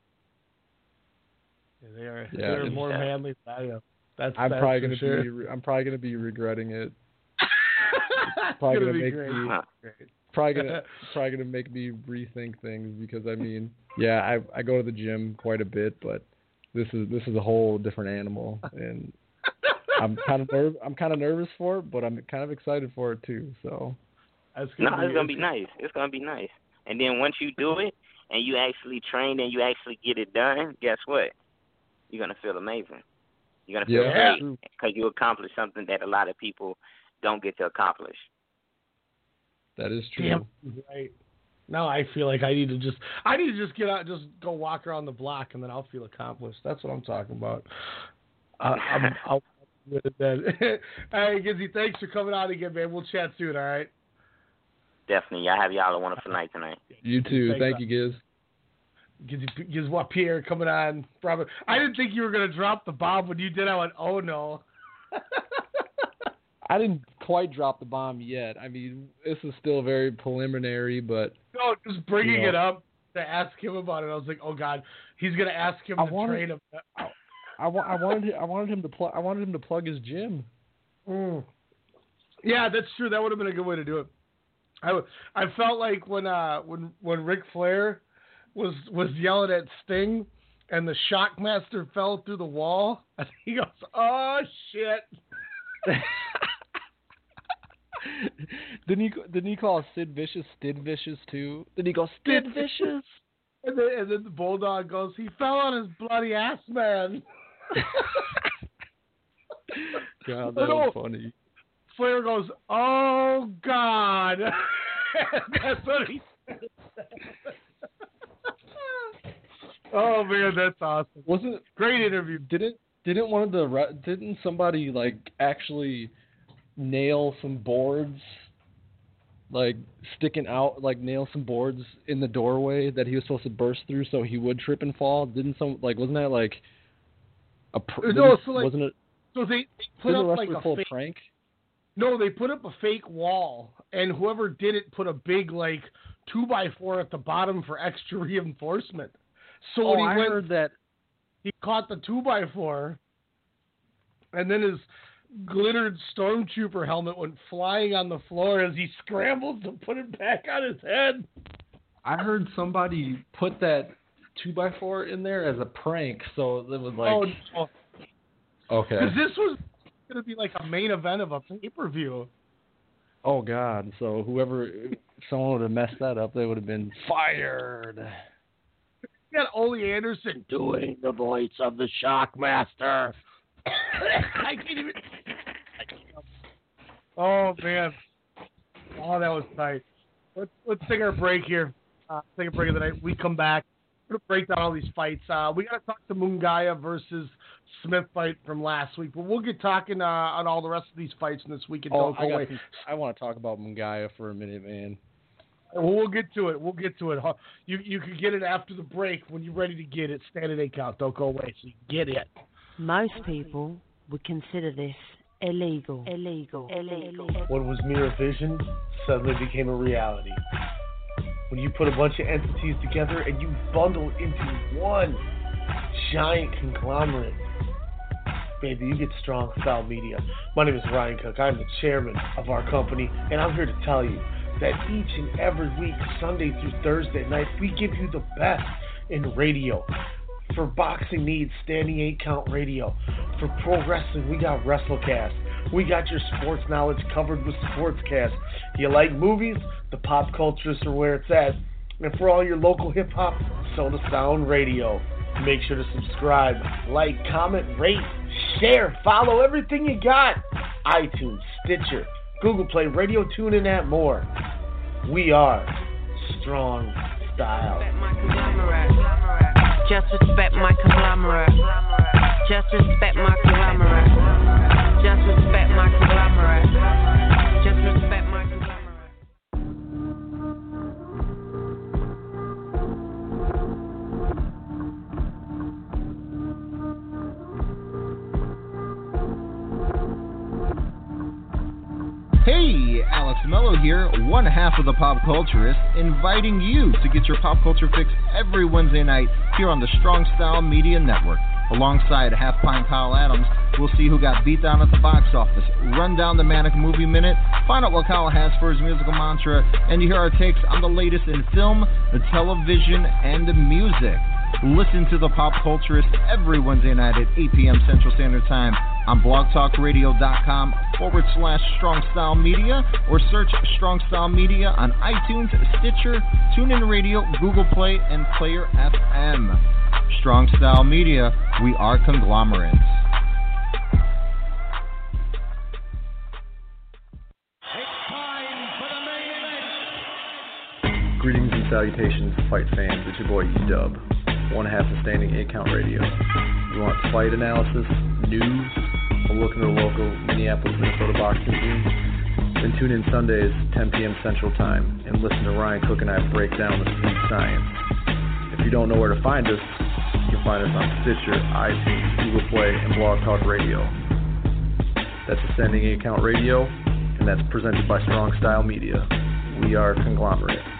Yeah, they are Yeah, they're it's- more manly than I am. That's i'm that's probably gonna sure. be i'm probably gonna be regretting it probably gonna gonna make great. me- Great. probably gonna probably gonna make me rethink things because I mean, yeah, I I go to the gym quite a bit, but this is this is a whole different animal, and I'm kind of nerv- I'm kind of nervous for it, but I'm kind of excited for it too. So That's No, gonna it's gonna be nice. It's gonna be nice. And then once you do it and you actually train and you actually get it done, guess what? You're gonna feel amazing. You're gonna feel Yeah. great because you accomplished something that a lot of people don't get to accomplish. that is true. Damn right. Now I feel like I need to just I need to just get out, just go walk around the block, and then I'll feel accomplished. That's what I'm talking about. Uh, I'm, I'll with it then. hey, Gizzy, thanks for coming on again, man. We'll chat soon. All right. Definitely. Y'all have y'all a wonderful night tonight. You too. Thanks, Thank you, Giz. Giz, what Pierre coming on. Probably. I didn't think you were gonna drop the bomb when you did. I went, oh no. I didn't quite drop the bomb yet. I mean, this is still very preliminary, but No, just bringing You know. it up to ask him about it. I was like, oh god, he's gonna ask him I to wanted- train him. I, wa- I wanted I wanted him to plug I wanted him to plug his gym. Mm. Yeah, that's true. That would have been a good way to do it. I, I felt like when uh when when Ric Flair was was yelling at Sting and the Shockmaster fell through the wall, and he goes, "Oh shit!" didn't he didn't he call Sid Vicious Stid Vicious too? Did he go Stid Vicious? And then, and then the bulldog goes, "He fell on his bloody ass, man." God, that was funny. Flair goes, "Oh God!" that's what he said. oh man, that's awesome. Wasn't great interview? Didn't didn't one of the didn't somebody like actually nail some boards like sticking out like nail some boards in the doorway that he was supposed to burst through so he would trip and fall didn't some like wasn't that like a pr- No, so, like, wasn't it So they, they put up like a fake. prank No, they put up a fake wall, and whoever did it put a big like two by four at the bottom for extra reinforcement. So oh when he I went, heard that he caught the two by four, and then his glittered stormtrooper helmet went flying on the floor as he scrambled to put it back on his head. I heard somebody put that two by four in there as a prank so it was like oh, no. Okay. Because this was going to be like a main event of a pay per view. Oh God! So whoever, someone would have messed that up, they would have been fired. You got Ole Anderson doing the voice of the Shockmaster. I can't even. Oh man. Oh, that was tight. Let's let's take our break here. Uh, take a break of the night. We come back. We're gonna break down all these fights. Uh, we gotta talk to Munguia versus Smith fight from last week, but we'll get talking uh, on all the rest of these fights in this weekend. Oh, Don't I, go got away. I want to talk about Munguia for a minute, man. Well, we'll get to it. We'll get to it. You you can get it after the break when you're ready to get it. Standing eight count. Don't go away. So you get it. Most people would consider this illegal. Illegal. Illegal. What was mere vision suddenly became a reality. When you put a bunch of entities together and you bundle into one giant conglomerate, baby, you get strong style media. My name is Ryan Cook. I'm the chairman of our company, and I'm here to tell you that each and every week, Sunday through Thursday night, we give you the best in radio. For boxing needs, standing eight count radio. For pro wrestling, we got WrestleCast. We got your sports knowledge covered with Sportscast. You like movies? The pop cultures are where it's at. And for all your local hip hop, Soda Sound Radio. Make sure to subscribe, like, comment, rate, share, follow everything you got. iTunes, Stitcher, Google Play, Radio Tune, and that more. We are Strong Style. Just respect my conglomerate. Just respect my conglomerate. Just respect my conglomerate. Hey, Alex Mello here, one half of the Pop Culturist, inviting you to get your pop culture fix every Wednesday night here on the Strong Style Media Network. Alongside Half Pint Kyle Adams, we'll see who got beat down at the box office, run down the Manic Movie Minute, find out what Kyle has for his musical mantra, and you hear our takes on the latest in film, the television, and the music. Listen to the Pop Culturist every Wednesday night at 8 p.m. Central Standard Time on blogtalkradio.com forward slash Strong Style Media or search Strong Style Media on iTunes, Stitcher, TuneIn Radio, Google Play, and Player FM. Strong Style Media, we are conglomerates. Greetings and salutations, fight fans. It's your boy Dub, one half of Standing Eight Count Radio. You want fight analysis, news, a look into the local Minneapolis, Minnesota boxing scene? Then tune in Sundays, 10 p.m. Central Time, and listen to Ryan Cook and I break down the sweet science. If you don't know where to find us, you can find us on Stitcher, iTunes, Google Play, and Blog Talk Radio. That's Ascending Eight Count Radio, and that's presented by Strong Style Media. We are a conglomerate.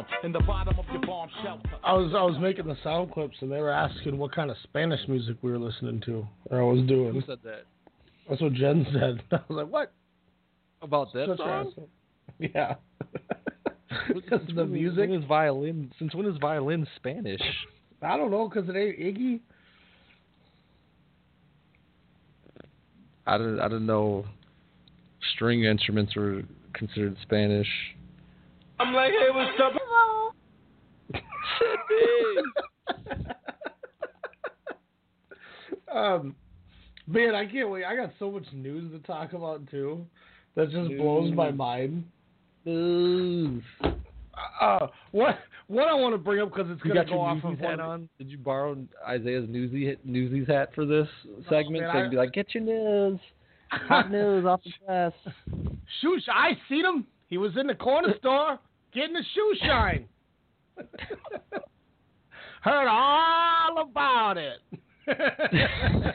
Roll of the drum in the bottom of your bomb shelter. I was I was making the sound clips and they were asking what kind of Spanish music we were listening to or I was doing. Who said that? That's what Jen said. I was like, what? About that Such song? asshole. Yeah. Since the music? When is violin? Since when is violin Spanish? I don't know because it ain't Iggy. I didn't. I didn't know string instruments were considered Spanish. I'm like, hey, what's up? Hello. Um, man, I can't wait. I got so much news to talk about too. That just blows my mind. News. Uh, what what I want to bring up because it's gonna go off of hat one- on? Did you borrow Isaiah's Newsy Newsies hat for this segment? man, so you'd be like, get your news, hot news off the press. Shoe sh- I seen him. He was in the corner store getting the shoe shine. Heard all about it.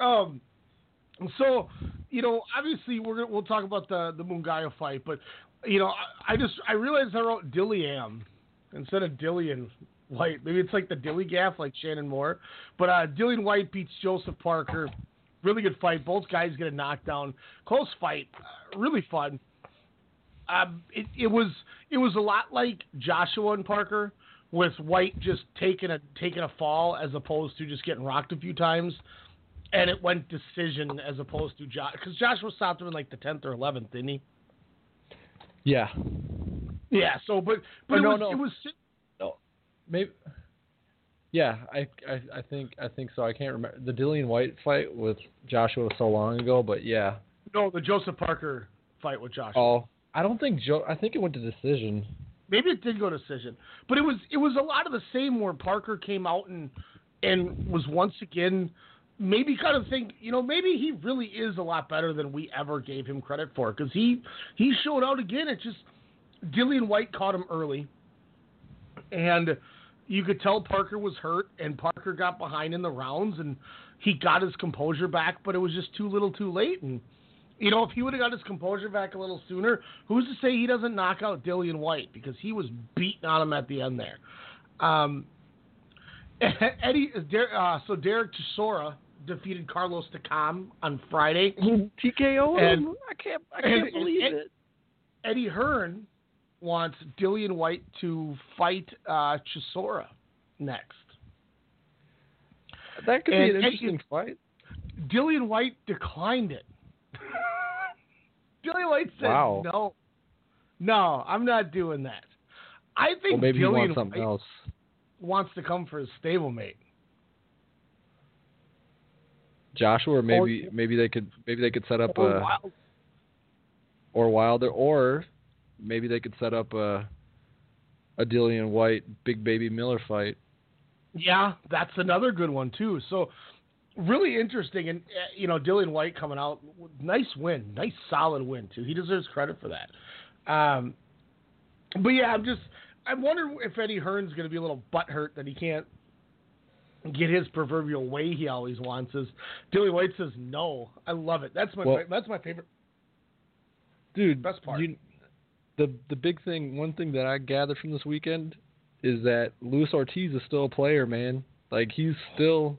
um, so you know, obviously we're gonna, we'll talk about the the Munguia fight, but you know, I, I just I realized I wrote Dilliam instead of Dillian Whyte. Maybe it's like the Dilly Gaff, like Shannon Moore. But uh, Dillian Whyte beats Joseph Parker. Really good fight. Both guys get a knockdown. Close fight. Uh, really fun. Um, it, it was it was a lot like Joshua and Parker, with Whyte just taking a taking a fall as opposed to just getting rocked a few times, and it went decision as opposed to Josh because Joshua stopped him in like the tenth or eleventh, didn't he? Yeah. Yeah. So, but but Oh, it no, was no. it was No, maybe. Yeah, I, I I think I think so. I can't remember the Dillian Whyte fight with Joshua was so long ago, but yeah. no the Joseph Parker fight with Joshua. Oh, I don't think Joe. I think it went to decision. Maybe it did go to decision, but it was it was a lot of the same where Parker came out and and was once again maybe kind of think you know maybe he really is a lot better than we ever gave him credit for because he he showed out again. It just Dillian Whyte caught him early, and you could tell Parker was hurt, and Parker got behind in the rounds, and he got his composure back, but it was just too little, too late, and. You know, if he would have got his composure back a little sooner, who's to say he doesn't knock out Dillian Whyte because he was beating on him at the end there. Um, Eddie, uh, so Derek Chisora defeated Carlos Takam on Friday. TKO And- him. I can't. I and- can't believe and- it. Eddie Hearn wants Dillian Whyte to fight uh, Chisora next. That could And be an Eddie- interesting fight. Dillian Whyte declined it. Dillian Whyte said, Wow. "No, no, I'm not doing that." I think Well, maybe he Dillian wants something Whyte else. wants to come for his stablemate. Joshua, or maybe Or- maybe they could maybe they could set up Or a Wild- or Wilder, or maybe they could set up a a Dillian Whyte Big Baby Miller fight. Yeah, that's another good one too. So really interesting, and uh, you know Dillian Whyte coming out, nice win, nice solid win too. He deserves credit for that. Um, but yeah, I'm just I wonder if Eddie Hearn's going to be a little butthurt that he can't get his proverbial way he always wants. Is Dillian Whyte says no. I love it. That's my Well- that's my favorite. Dude, Best part. You, the the big thing, one thing that I gathered from this weekend is that Luis Ortiz is still a player, man. Like he's still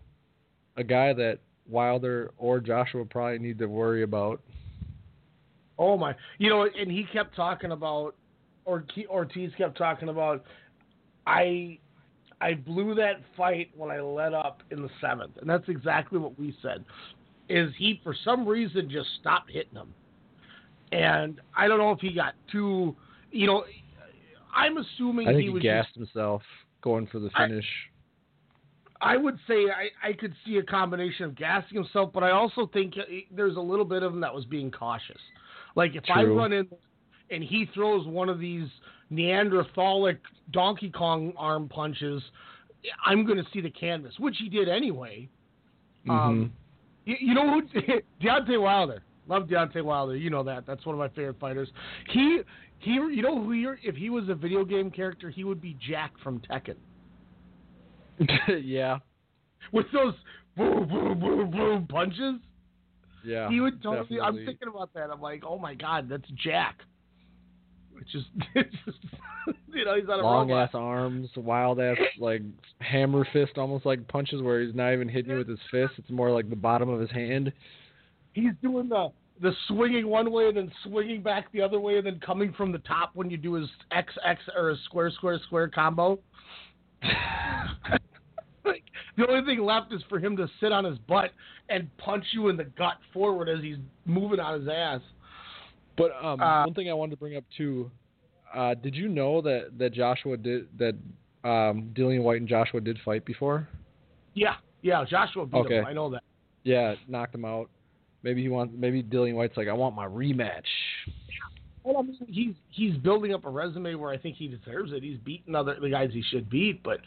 a guy that Wilder or Joshua probably need to worry about. Oh my! You know, and he kept talking about, or Ortiz kept talking about, I, I blew that fight when I let up in the seventh, and that's exactly what we said. Is he for some reason just stopped hitting him, and I don't know if he got too, you know, I'm assuming I think he he, was gassed just himself going for the finish. I would say I, I could see a combination of gassing himself, but I also think there's a little bit of him that was being cautious. Like if I run in and he throws one of these Neanderthalic Donkey Kong arm punches, I'm going to see the canvas, which he did anyway. Mm-hmm. Um, you, you know who? Deontay Wilder. Love Deontay Wilder. You know that. That's one of my favorite fighters. He he. You know who? If he was a video game character, he would be Jack from Tekken. yeah, with those boom, boom, boom, boom punches. yeah. he would totally. I'm thinking about that. I'm like, oh my god, that's Jack. It's just, it's just you know, he's not a long robot. ass arms, wild ass like hammer fist, almost like punches where he's not even hitting you with his fist. It's more like the bottom of his hand. He's doing the the swinging one way and then swinging back the other way and then coming from the top when you do his X X or his square square square combo. The only thing left is for him to sit on his butt and punch you in the gut forward as he's moving on his ass. But um, Uh, one thing I wanted to bring up too, uh, did you know that that Joshua did that um, Dillian Whyte and Joshua did fight before? Yeah, yeah, Joshua beat Okay. him. I know that. Yeah, knocked him out. Maybe he wants. Maybe Dillian Whyte's like, I want my rematch. Well, I mean, he's he's building up a resume where I think he deserves it. He's beaten other the guys he should beat, but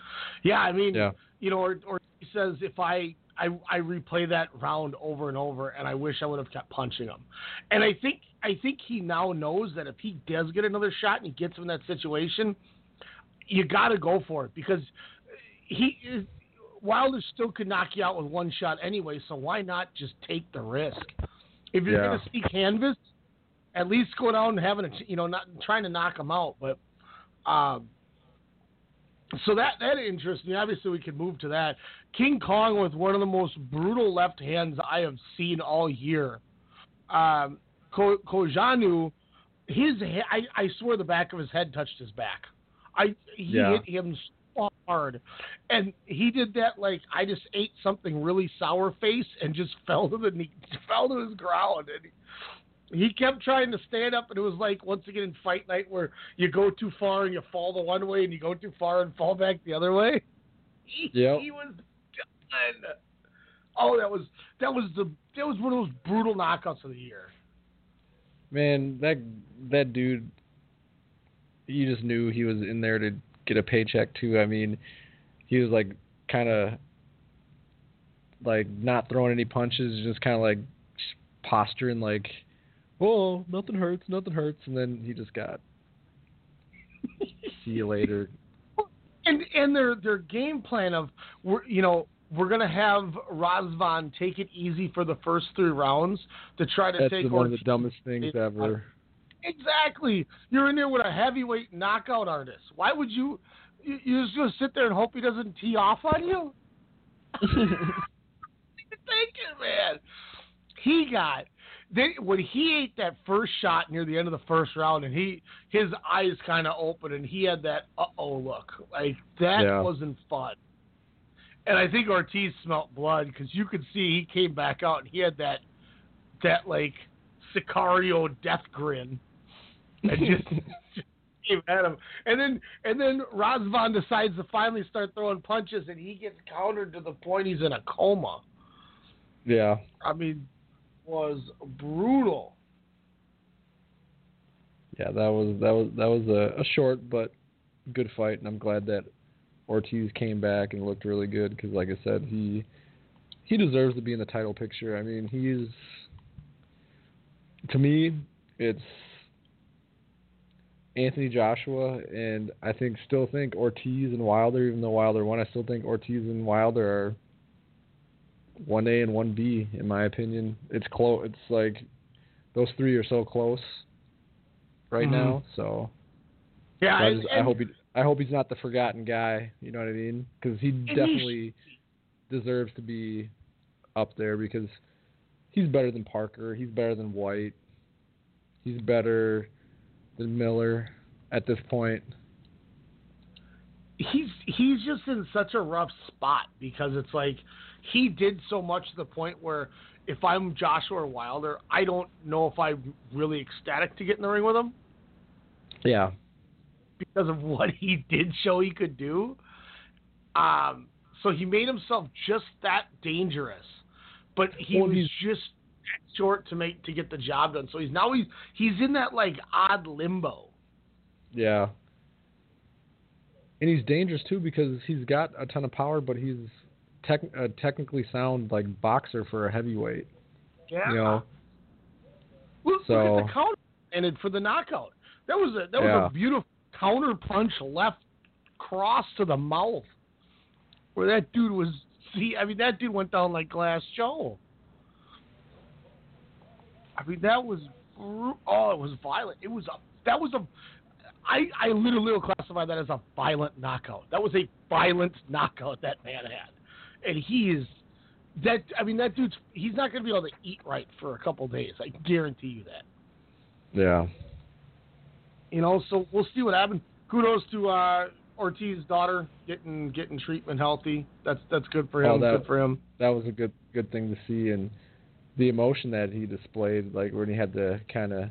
yeah, I mean, Yeah. you know, or, or he says if I, I I replay that round over and over, and I wish I would have kept punching him. And I think I think he now knows that if he does get another shot and he gets him in that situation, you got to go for it because he is, Wilder still could knock you out with one shot anyway. So why not just take the risk? If you're Yeah. going to see canvas, at least go down and having a you know not trying to knock him out, but um. So that that interests me. Obviously, we can move to that. King Kong with one of the most brutal left hands I have seen all year. Um, Ko- Cojanu, his I, I swear the back of his head touched his back. I he Yeah. hit him so hard, and he did that like I just ate something really sour face and just fell to the knee, fell to his ground, and he kept trying to stand up, and it was like once again in fight night where you go too far and you fall the one way, and you go too far and fall back the other way. He, Yep. he was done. Oh, that was that was the that was one of those brutal knockouts of the year. Man, that that dude, you just knew he was in there to get a paycheck too. I mean, he was like kind of like not throwing any punches, just kind of like posturing like, "Oh, nothing hurts, nothing hurts," and then he just got. See you later. And and their their game plan of we're you know we're gonna have Razvan take it easy for the first three rounds to try to That's take one of the dumbest things ever. Exactly. You're in there with a heavyweight knockout artist. Why would you? you- You're just gonna sit there and hope he doesn't tee off on you? thinking, man. He got they, when he ate that first shot near the end of the first round, and he his eyes kind of opened, and he had that uh oh look, like that Yeah. wasn't fun. And I think Ortiz smelt blood because you could see he came back out and he had that that like Sicario death grin, and just. just came at him, and then and then Razvan decides to finally start throwing punches, and he gets countered to the point he's in a coma. Yeah. I mean, was brutal. Yeah, that was that was that was a, a short but good fight, and I'm glad that Ortiz came back and looked really good because, like I said, he he deserves to be in the title picture. I mean, he's to me, it's Anthony Joshua, and I think still think Ortiz and Wilder, even though Wilder won, I still think Ortiz and Wilder are one A and one B in my opinion. It's close. It's like those three are so close right Mhm. now. So Yeah, so I, just, I hope he I hope he's not the forgotten guy. You know what I mean? Because he he definitely deserves to be up there because he's better than Parker. He's better than Whyte. He's better than Miller at this point. he's he's just in such a rough spot because it's like he did so much to the point where if I'm Joshua or Wilder, I don't know if I'm really ecstatic to get in the ring with him Yeah. because of what he did show he could do. Um, so he made himself just that dangerous, but he Well, was just short to make to get the job done. So he's now he's he's in that like odd limbo. Yeah. And he's dangerous too because he's got a ton of power, but he's tech, a technically sound like boxer for a heavyweight. Yeah. You know. Look, So- look at the counter ended for the knockout. That was a that was Yeah. a beautiful counter punch left cross to the mouth, where that dude was. See, I mean, that dude went down like Glass Joe. I mean, that was oh, it was violent. It was a that was a. I I literally will classify that as a violent knockout. That was a violent knockout that man had, and he is that. I mean, that dude's he's not going to be able to eat right for a couple days. I guarantee you that. Yeah. You know, so we'll see what happens. Kudos to uh, Ortiz's daughter getting getting treatment healthy. That's that's good for him. Oh, that- good for him. That was a good good thing to see and the emotion that he displayed, like when he had to kind of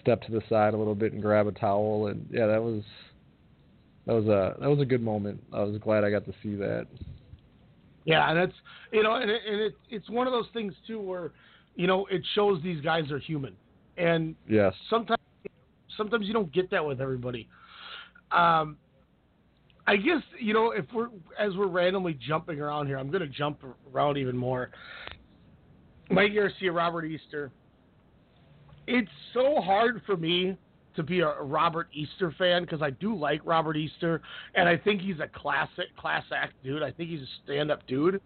step to the side a little bit and grab a towel, and yeah, that was that was a that was a good moment. I was glad I got to see that. Yeah, and it's you know, and, it, and it, it's one of those things too where you know it shows these guys are human, and Yes. sometimes sometimes you don't get that with everybody. Um, I guess you know if we're as we're randomly jumping around here, I'm going to jump around even more. Mike Garcia, Robert Easter. It's so hard for me to be a Robert Easter fan because I do like Robert Easter, and I think he's a classic class act dude. I think he's a stand up dude,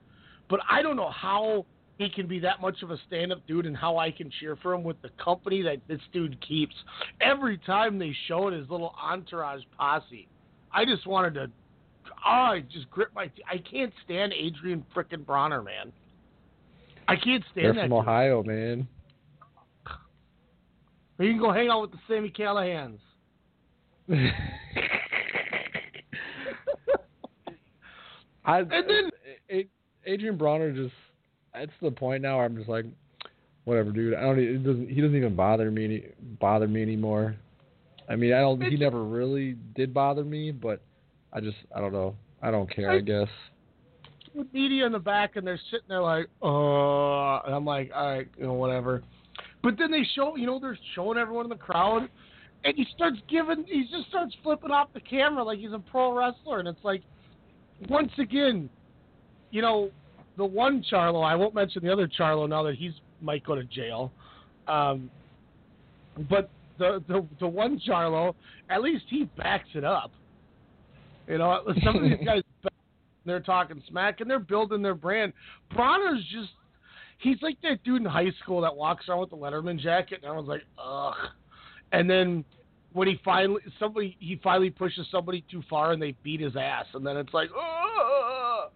but I don't know how he can be that much of a stand up dude and how I can cheer for him with the company that this dude keeps. Every time they showed his little entourage posse, I just wanted to, oh, I just grip my. I can't stand Adrien frickin' Broner, man. I can't They're stand that. from dude. Ohio, man. Or you can go hang out with the Sammy Callahans. I and then it, Adrien Broner just it's the point now where I'm just like whatever dude I don't it doesn't he doesn't even bother me any, bother me anymore. I mean I don't he never really did bother me but I just I don't know I don't care I guess. with media in the back and they're sitting there like, uh, and I'm like, all right, you know, whatever. But then they show, you know, they're showing everyone in the crowd, and he starts giving, he just starts flipping off the camera like he's a pro wrestler, and it's like, once again, you know, the one Charlo, I won't mention the other Charlo now that he's might go to jail, um, but the the the one Charlo, at least he backs it up. You know, some of these guys they're talking smack and they're building their brand. Broner's just he's like that dude in high school that walks around with the Letterman jacket and everyone's like, ugh. And then when he finally somebody he finally pushes somebody too far and they beat his ass and then it's like, ugh.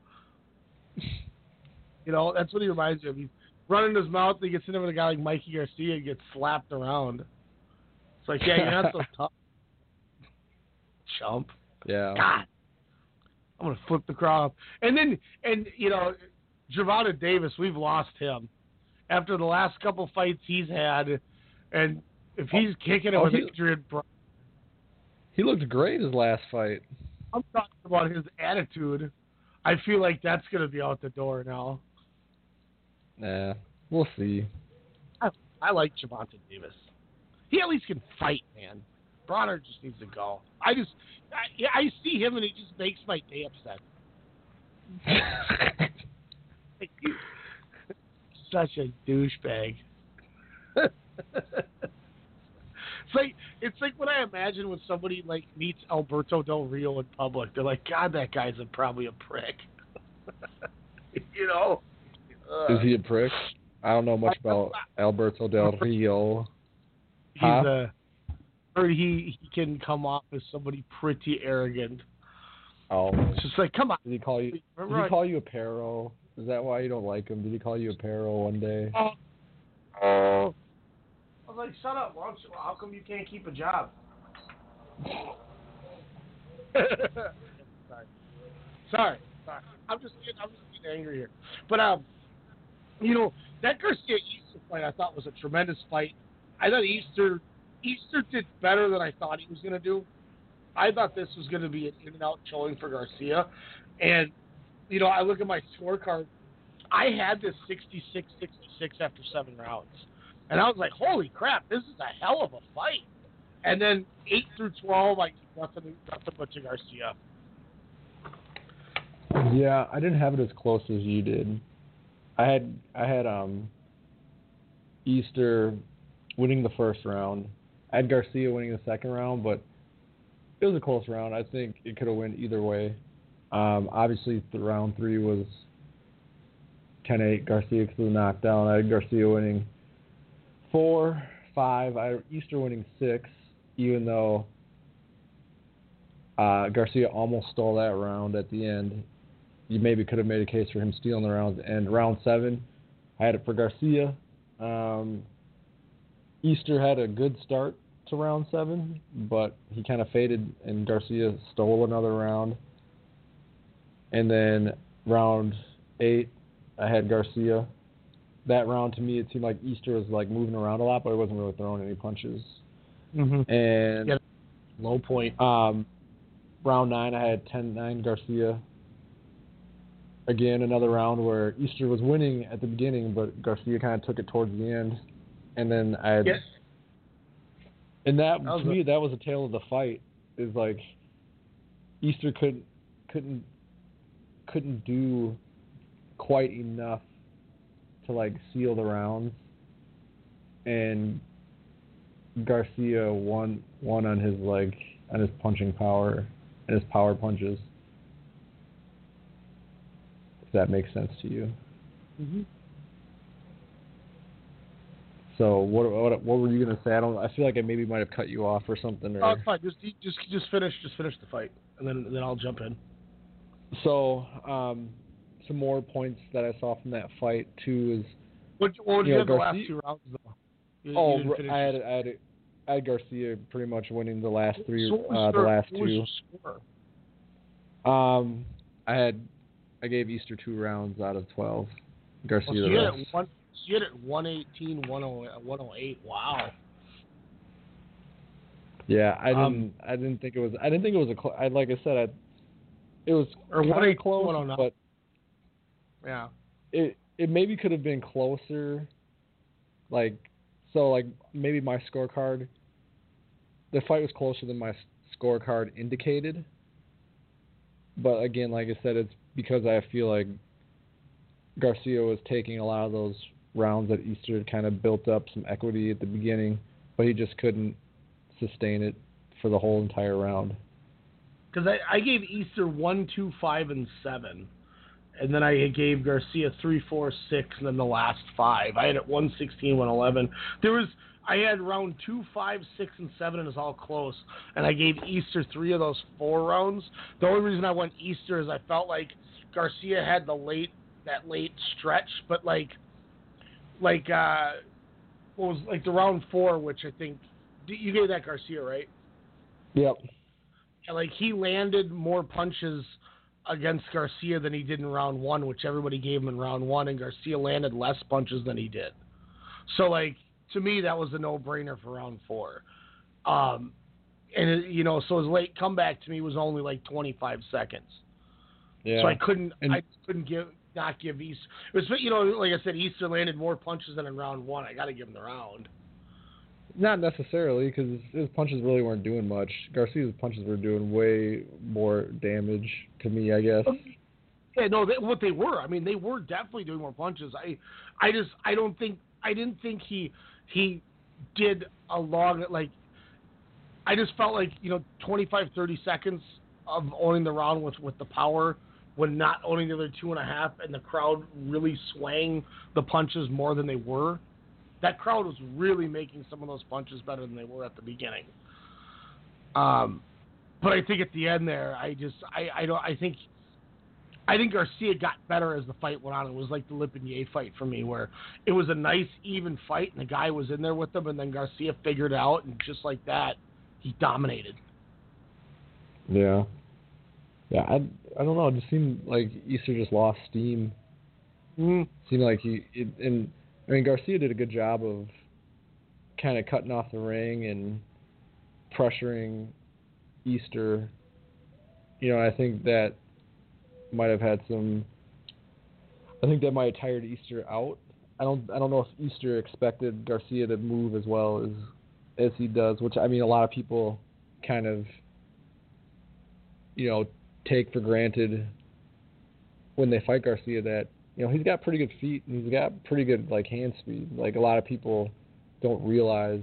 You know, that's what he reminds me of. He's running his mouth and he gets in there with a guy like Mikey Garcia and gets slapped around. It's like, yeah, you're not so tough. Chump. Yeah. God. I'm gonna flip the crowd. And then and you know, Gervonta Davis, we've lost him. After the last couple fights he's had and if he's kicking it Oh, with he- Adrien He looked great his last fight. I'm talking about his attitude. I feel like that's gonna be out the door now. Nah, we'll see. I, I like Gervonta Davis. He at least can fight, man. Broner just needs to go. I just, I, yeah, I see him and it just makes my day upset. Like, you- Such a douchebag. it's like it's like when I imagine when somebody like meets Alberto Del Rio in public, they're like, God, that guy's a, probably a prick. you know. Uh, Is he a prick? I don't know much about Alberto Del Rio. He's Huh? uh or he he can come off as somebody pretty arrogant. Oh, It's just like, come on. did he call you? Did he call you a perro? Is that why you don't like him? Did he call you a perro one day? Oh, oh. I was like, shut up. Why don't you, how come you can't keep a job? Sorry. Sorry. Sorry. I'm just getting, I'm just getting angry here. But um, you know that Garcia Easter fight I thought was a tremendous fight. I thought Easter Easter did better than I thought he was going to do. I thought this was going to be an in and out showing for Garcia, and you know I look at my scorecard. I had this 66-66 after seven rounds, and I was like, "Holy crap, this is a hell of a fight!" And then eight through twelve, I nothing, nothing but to Garcia. Yeah, I didn't have it as close as you did. I had I had um Easter winning the first round. I had Garcia winning the second round, but it was a close round. I think it could have went either way. Um, obviously, the round three was 10-8. Garcia to the knockdown. I had Garcia winning four, five. I had Easter winning six, even though uh, Garcia almost stole that round at the end. You maybe could have made a case for him stealing the round. And round seven, I had it for Garcia. Um, Easter had a good start to round seven, but he kind of faded, and Garcia stole another round. And then round eight, I had Garcia. That round to me, it seemed like Easter was like moving around a lot, but he wasn't really throwing any punches. Mm-hmm. And Yeah, low point. um, round nine, I had 10-9 Garcia. Again, another round where Easter was winning at the beginning, but Garcia kind of took it towards the end. And then I had, Yes. and that, That to a- me, that was a tale of the fight. Is like Easter couldn't couldn't couldn't do quite enough to like seal the rounds, and Garcia won won on his like on his punching power and his power punches. If that makes sense to you. Mm-hmm. So what what what were you gonna say? I don't. I feel like I maybe might have cut you off or something. Or Oh, it's fine. Just just just finish just finish the fight, and then then I'll jump in. So um, some more points that I saw from that fight too is What what did You you know, have the last two rounds though? You- you oh didn't I had I had I had Garcia pretty much winning the last three So what was uh, the your- last two. Um, I had I gave Easter two rounds out of twelve. Garcia Oh, so you had it one. You had it 118, 108, 108. Wow. Yeah, I didn't. Um, I didn't think it was. I didn't think it was a. Cl- I like I said, I, it was Or kinda 118, close, 109. but Yeah. it it maybe could have been closer. Like so, like maybe my scorecard. The fight was closer than my scorecard indicated. But again, like I said, it's because I feel like Garcia was taking a lot of those rounds that Easter kind of built up some equity at the beginning, but he just couldn't sustain it for the whole entire round. Because I, I gave Easter one, two, five, and seven, and then I gave Garcia three, four, six, and then the last five. I had it 116, 111. There was I had round two, five, six, and seven, and it was all close. And I gave Easter three of those four rounds. The only reason I went Easter is I felt like Garcia had the late that late stretch, but like like uh what was like the round four, which I think you gave that Garcia right? Yep. Like he landed more punches against Garcia than he did in round one, which everybody gave him in round one, and Garcia landed less punches than he did. So like to me, that was a no brainer for round four. Um, and it, you know, so his late comeback to me was only like 25 seconds. Yeah. So I couldn't, And- I couldn't give, not give Easter. It was, you know, like I said, Easter landed more punches than in round one. I got to give him the round. Not necessarily, because his punches really weren't doing much. Garcia's punches were doing way more damage to me, I guess. Oh, yeah, no, they, what they were. I mean, they were definitely doing more punches. I, I just, I don't think, I didn't think he, he did a long like. I just felt like you know 25, 30 seconds of owning the round with with the power when not owning the other two and a half, and the crowd really swaying the punches more than they were. That crowd was really making some of those punches better than they were at the beginning. Um, but I think at the end there, I just, I, I don't, I think I think Garcia got better as the fight went on. It was like the Lipinets fight for me, where it was a nice, even fight, and the guy was in there with him, and then Garcia figured it out, and just like that, he dominated. Yeah. Yeah, I I don't know. It just seemed like Easter just lost steam. Mm. Seemed like he it, and I mean Garcia did a good job of kind of cutting off the ring and pressuring Easter. You know, I think that might have had some. I think that might have tired Easter out. I don't. I don't know if Easter expected Garcia to move as well as as he does, which I mean, a lot of people kind of, you know, take for granted when they fight Garcia that you know he's got pretty good feet and he's got pretty good like hand speed. Like a lot of people don't realize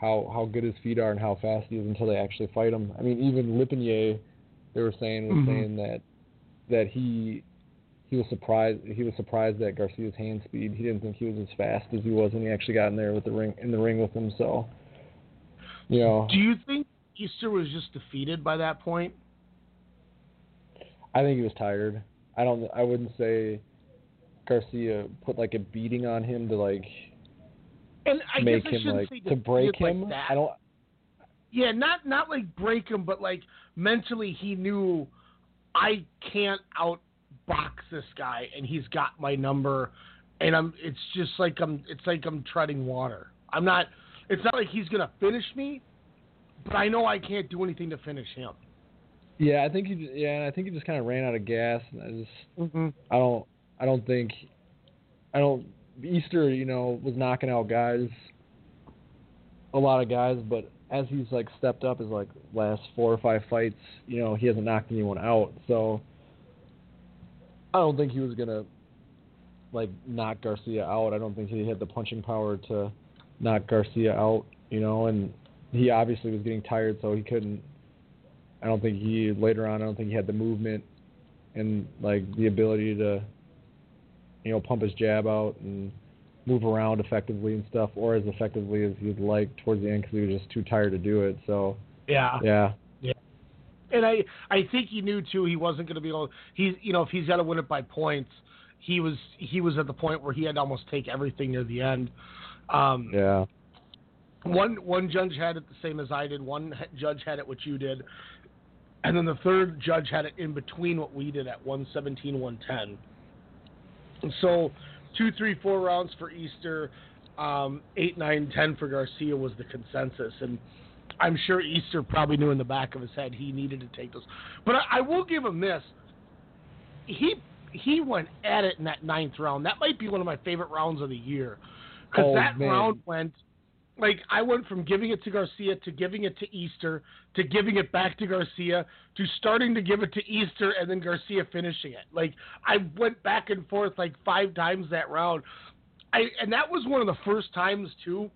how how good his feet are and how fast he is until they actually fight him. I mean, even Lipinets, they were saying was Mhm. saying that that he he was surprised he was surprised at Garcia's hand speed. He didn't think he was as fast as he was when he actually got in there with the ring in the ring with him. So, you know, Do you think Easter was just defeated by that point? I think he was tired. I don't. I wouldn't say Garcia put like a beating on him to like And I make guess I him like say to break him. Like. I don't. Yeah, not not like break him, but like mentally he knew I can't outbox this guy, and he's got my number, and I'm. It's just like I'm. It's like I'm treading water. I'm not. It's not like he's gonna finish me, but I know I can't do anything to finish him. Yeah, I think he. j- Yeah, and I think he just kind of ran out of gas. And I just. Mm-hmm. I don't. I don't think. I don't. Easter, you know, was knocking out guys. A lot of guys, but as he's like stepped up his like last four or five fights, you know, he hasn't knocked anyone out. So I don't think he was gonna like knock Garcia out. I don't think he had the punching power to knock Garcia out. you know, and he obviously was getting tired, so he couldn't. I don't think he later on. I don't think he had the movement and like the ability to, you know, pump his jab out and move around effectively and stuff, or as effectively as he'd like towards the end because he was just too tired to do it. So Yeah. yeah, Yeah. And I I think he knew too he wasn't going to be able. He's you know if he's got to win it by points, he was he was at the point where he had to almost take everything near the end. Um, yeah, one one judge had it the same as I did. One judge had it what you did, and then the third judge had it in between what we did at 117, 110. And so two, three, four rounds for Easter, um, eight, nine, ten for Garcia was the consensus, and I'm sure Easter probably knew in the back of his head he needed to take those. But I, I will give him this. He he went at it in that ninth round. That might be one of my favorite rounds of the year because Oh, that man. round went like I went from giving it to Garcia to giving it to Easter to giving it back to Garcia to starting to give it to Easter and then Garcia finishing it. Like I went back and forth like five times that round. I and that was one of the first times too.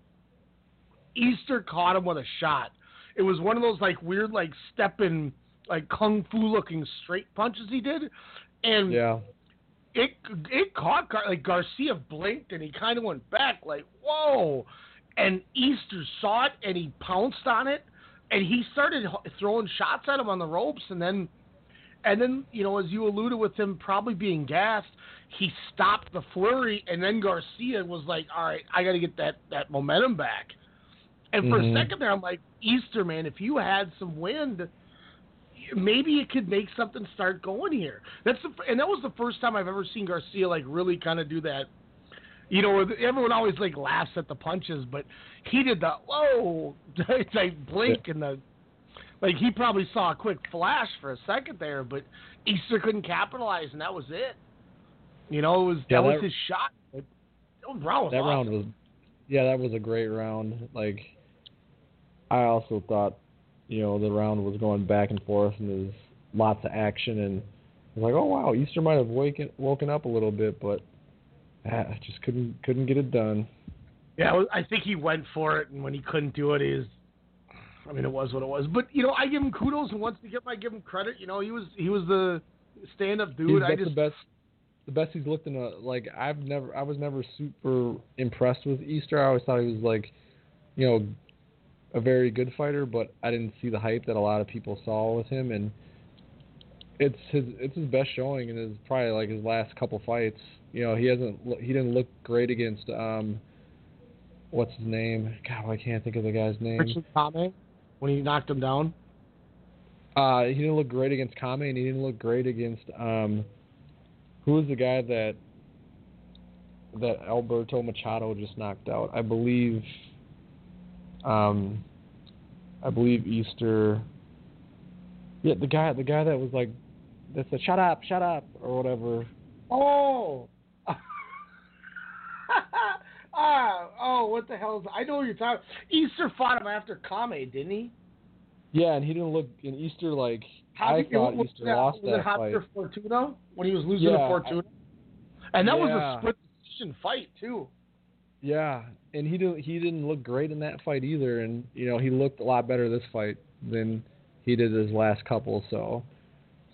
Easter caught him with a shot. It was one of those like weird like stepping like kung fu looking straight punches he did, and yeah, it it caught Gar- like Garcia blinked and he kind of went back like whoa, and Easter saw it and he pounced on it, and he started throwing shots at him on the ropes and then, and then you know as you alluded with him probably being gassed, he stopped the flurry and then Garcia was like all right I got to get that that momentum back, and for Mhm. a second there I'm like Easter man if you had some wind maybe it could make something start going here. That's the and that was the first time I've ever seen Garcia like really kind of do that. You know, everyone always like laughs at the punches, but he did the whoa, it's like blink and the like he probably saw a quick flash for a second there, but Easter couldn't capitalize, and that was it. You know, it was Yeah, that was his shot. But that round was that round was, yeah, that was a great round. Like, I also thought, you know, the round was going back and forth and there's lots of action and I was like, oh wow, Easter might have woken woken up a little bit, but ah, just couldn't couldn't get it done. Yeah, I think he went for it, and when he couldn't do it, he was. I mean, it was what it was. But you know, I give him kudos, and once again, I give him credit. You know, he was he was the stand-up dude. He's I just the best the best he's looked in a like I've never I was never super impressed with Easter. I always thought he was like, you know, a very good fighter, but I didn't see the hype that a lot of people saw with him and it's his it's his best showing and his probably like his last couple fights. You know, he hasn't he didn't look great against um what's his name? God, I can't think of the guy's name. Richard Commey when he knocked him down. Uh, he didn't look great against Commey, and he didn't look great against um, who was the guy that that Alberto Machado just knocked out? I believe, um, I believe Easter. Yeah, the guy, the guy that was like, that said "shut up, shut up" or whatever. Oh. ah, oh, what the hell is? I know what you're talking. Easter fought him after Commey, didn't he? Yeah, and he didn't look in Easter like How I thought was Easter that, lost was that it fight. Javier Fortuna when he was losing Yeah, to Fortuna? And that was a split decision fight too. Yeah, and he didn't he didn't look great in that fight either, and you know he looked a lot better this fight than he did his last couple. So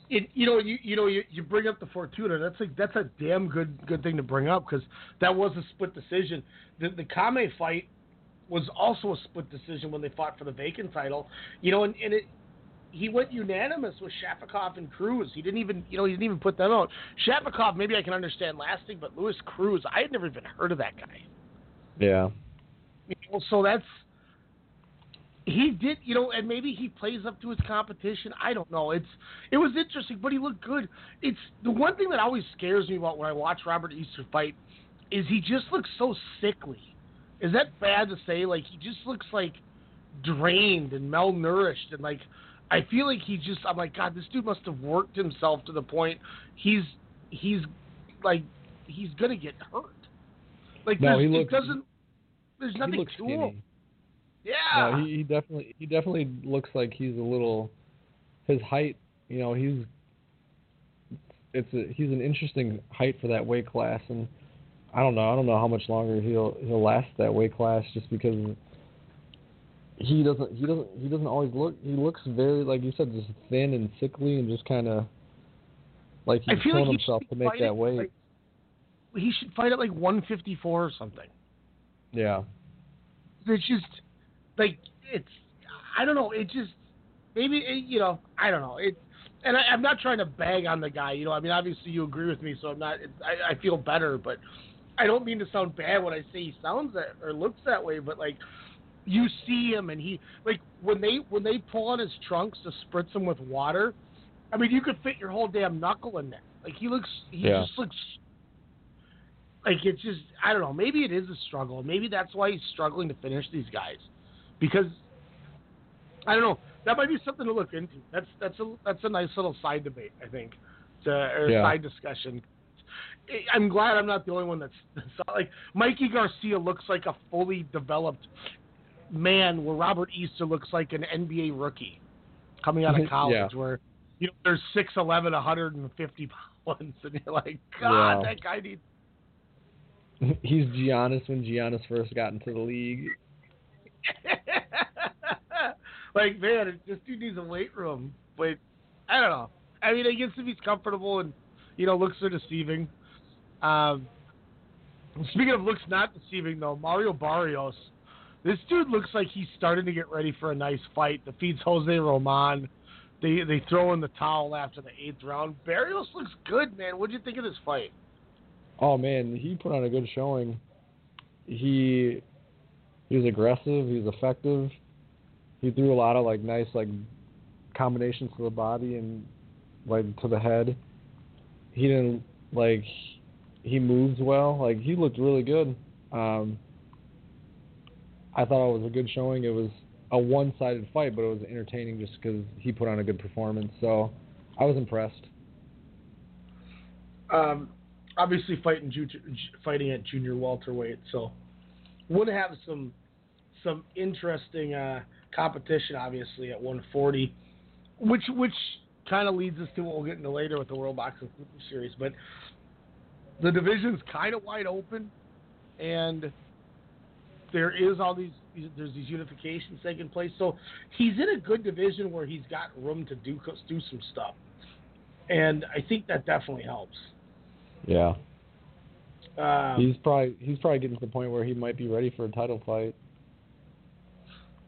it, you know, you you know, you, you bring up the Fortuna. That's a that's a damn good good thing to bring up because that was a split decision. The the Commey fight was also a split decision when they fought for the vacant title. You know, and, and it he went unanimous with Shafikov and Cruz. He didn't even you know he didn't even put them out. Shafikov maybe I can understand lasting, but Luis Cruz I had never even heard of that guy. yeah, You know, so that's he did, you know, and maybe he plays up to his competition. I don't know. It's it was interesting, but he looked good. It's the one thing that always scares me about when I watch Robert Easter fight is he just looks so sickly. Is that bad to say? Like he just looks like drained and malnourished, and like I feel like he just. I'm like, God, this dude must have worked himself to the point he's he's like he's gonna get hurt. Like No, he it looks- doesn't. There's he nothing looks to skinny. him. Yeah. No, he, he definitely he definitely looks like he's a little his height. You know, he's it's a, he's an interesting height for that weight class, and I don't know I don't know how much longer he'll he'll last that weight class just because he doesn't he doesn't he doesn't always look he looks very like you said just thin and sickly and just kind of like he's killing like he himself to make that weight. like- He should fight at like 154 or something. yeah. It's just like it's. I don't know. It just maybe it, you know. I don't know. It. And I, I'm not trying to bag on the guy. You know. I mean, obviously you agree with me, so I'm not. It, I, I feel better, but I don't mean to sound bad when I say he sounds that or looks that way. But like, you see him, and he like when they when they pull on his trunks to spritz him with water. I mean, you could fit your whole damn knuckle in there. Like he looks. He Yeah. just looks like it's just I don't know. Maybe it is a struggle. Maybe that's why he's struggling to finish these guys, because I don't know. That might be something to look into. That's that's a that's a nice little side debate. I think, to, or Yeah. side discussion. I'm glad I'm not the only one that's, that's like Mikey Garcia looks like a fully developed man, where Robert Easter looks like an NBA rookie coming out of college, Yeah. where you know there's 6'11", 150 pounds, and you're like, God, Yeah. that guy needs He's Giannis when Giannis first got into the league. like, man, this dude needs a weight room. But I don't know. I mean, I guess if he's comfortable and you know looks are deceiving. Um, speaking of looks not deceiving, though, Mario Barrios, this dude looks like he's starting to get ready for a nice fight. Defeats Jose Roman. They they throw in the towel after the eighth round. Barrios looks good, man. What'd you think of this fight? Oh man, he put on a good showing. He he was aggressive. He was effective. He threw a lot of like nice like combinations to the body and like to the head. He didn't like he moves well. Like he looked really good. Um, I thought it was a good showing. It was a one-sided fight, but it was entertaining just because he put on a good performance. So I was impressed. um, obviously fighting fighting at junior welterweight, so would have some some interesting uh, competition, obviously at 140, which which kind of leads us to what we'll get into later with the World Boxing Series. But the division's kind of wide open, and there is all these there's these unifications taking place. So he's in a good division where he's got room to do do some stuff, and I think that definitely helps. Yeah. Um, he's probably he's probably getting to the point where he might be ready for a title fight.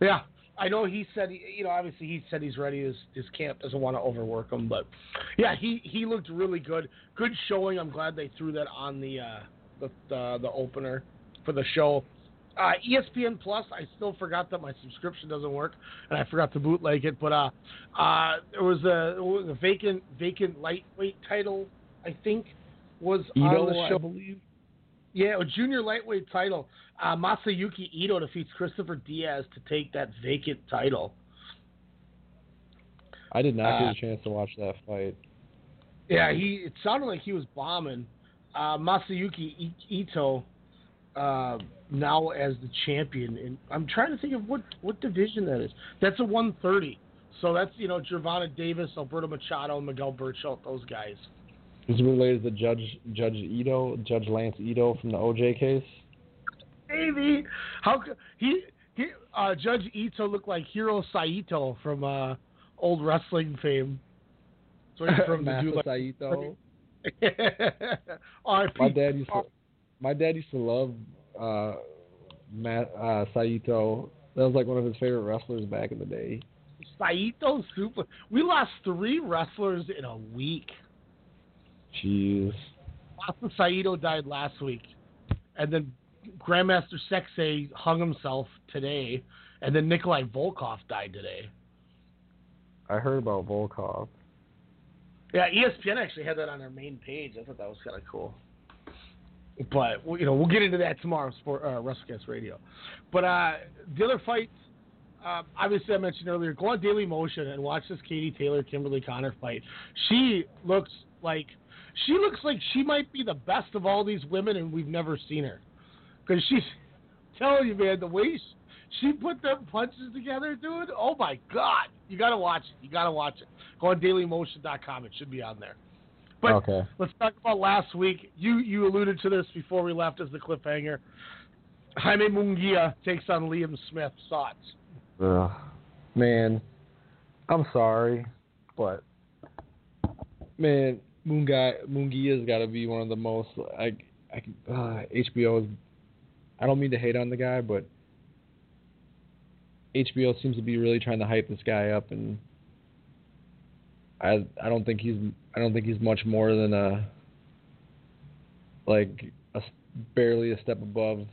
Yeah, I know he said, you know, obviously he said he's ready. His his camp doesn't want to overwork him, but yeah, he he looked really good. Good showing. I'm glad they threw that on the uh, the, the the opener for the show. Uh, ESPN Plus. I still forgot that my subscription doesn't work, and I forgot to bootleg it. But uh, uh, there was a, it was a vacant vacant lightweight title. I think was on Ito, the I show. believe. Yeah, a junior lightweight title. Uh, Masayuki Ito defeats Christopher Diaz to take that vacant title. I did not Uh, get a chance to watch that fight. Yeah, he. It sounded like he was bombing. Uh, Masayuki Ito uh, now as the champion, and I'm trying to think of what what division that is. That's a 130. So that's you know Gervonta Davis, Alberto Machado, Miguel Berchelt, those guys. Is related to Judge Judge Ito, Judge Lance Ito from the OJ case? Maybe how he he uh, Judge Ito looked like Hiro Saito from uh, old wrestling fame. So he's from the dude like Saito. My dad used to my dad used to love uh, Matt uh, Saito. That was like one of his favorite wrestlers back in the day. Saito super. We lost three wrestlers in a week. Jeez. Masa Saito died last week, and then Grandmaster Sexay hung himself today, and then Nikolai Volkov died today. I heard about Volkov. Yeah, ESPN actually had that on their main page. I thought that was kind of cool. But well, you know, we'll get into that tomorrow, for uh, WrestleCast Radio. But uh, the other fights, uh, obviously I mentioned earlier, go on Daily Motion and watch this Katie Taylor Kimberly Connor fight. She looks like she looks like she might be the best of all these women, and we've never seen her because she's telling you, man, the way she, she put them punches together, dude. Oh my God, you gotta watch it. You gotta watch it. Go on DailyMotion.com. It should be on there. But okay. let's talk about last week. You you alluded to this before we left as the cliffhanger. Jaime Mungia takes on Liam Smith. Thoughts? Ugh. Man, I'm sorry, but man, Mungai Mungia's got to be one of the most I I uh, HBO is. I don't mean to hate on the guy, but HBO seems to be really trying to hype this guy up, and I I don't think he's I don't think he's much more than a like a barely a step above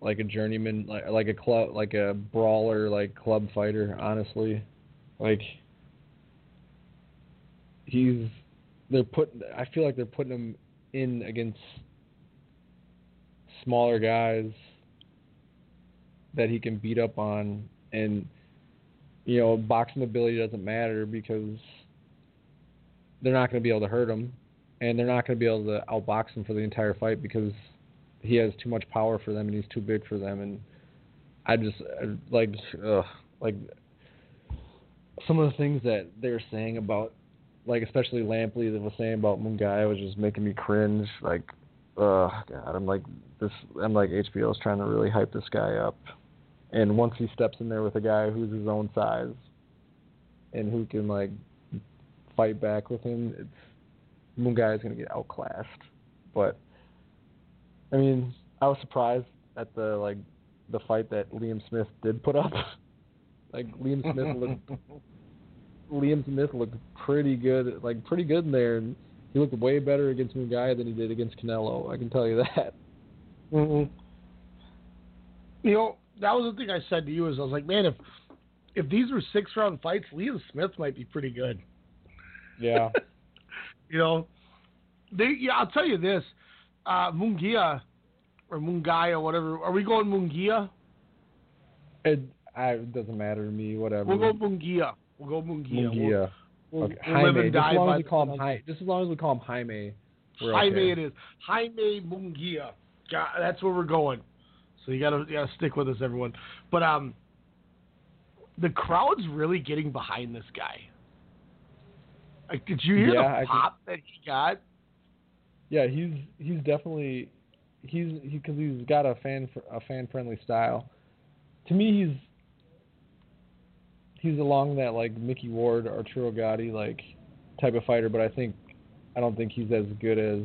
like a journeyman like like a club like a brawler like club fighter honestly like he's they're putting I feel like they're putting him in against smaller guys that he can beat up on. And you know boxing ability doesn't matter because they're not going to be able to hurt him. And they're not going to be able to outbox him for the entire fight because he has too much power for them and he's too big for them. And I just like ugh, like some of the things that they're saying about like especially Lampley that was saying about Mungai was just making me cringe like oh god I'm like this I'm like HBO's trying to really hype this guy up and once he steps in there with a guy who's his own size and who can like fight back with him it's Mungai is going to get outclassed but I mean, I was surprised at the like the fight that Liam Smith did put up. like Liam Smith looked Liam Smith looked pretty good, like pretty good in there, and he looked way better against Mungai than he did against Canelo. I can tell you that. Mm-hmm. You know, that was the thing I said to you is I was like, man, if if these were six round fights, Liam Smith might be pretty good. Yeah. You know, they yeah. I'll tell you this, uh, Mungia or Mungai or whatever. Are we going Mungia? It, I, it doesn't matter to me. Whatever. We'll go Mungia. We'll go Mungia. Mungia. We'll, okay. we'll live and Just as long as we call him. Jaime. Just as long as we call him Jaime. We're Jaime okay. it is. Jaime Mungia. God, that's where we're going. So you gotta you gotta stick with us, everyone. But um, the crowd's really getting behind this guy. Like, did you hear Yeah, the pop that he got? Yeah, he's he's definitely he's he because he's got a fan a fan friendly style. To me, he's he's along that like Mickey Ward, Arturo Gatti like type of fighter, but I think I don't think he's as good as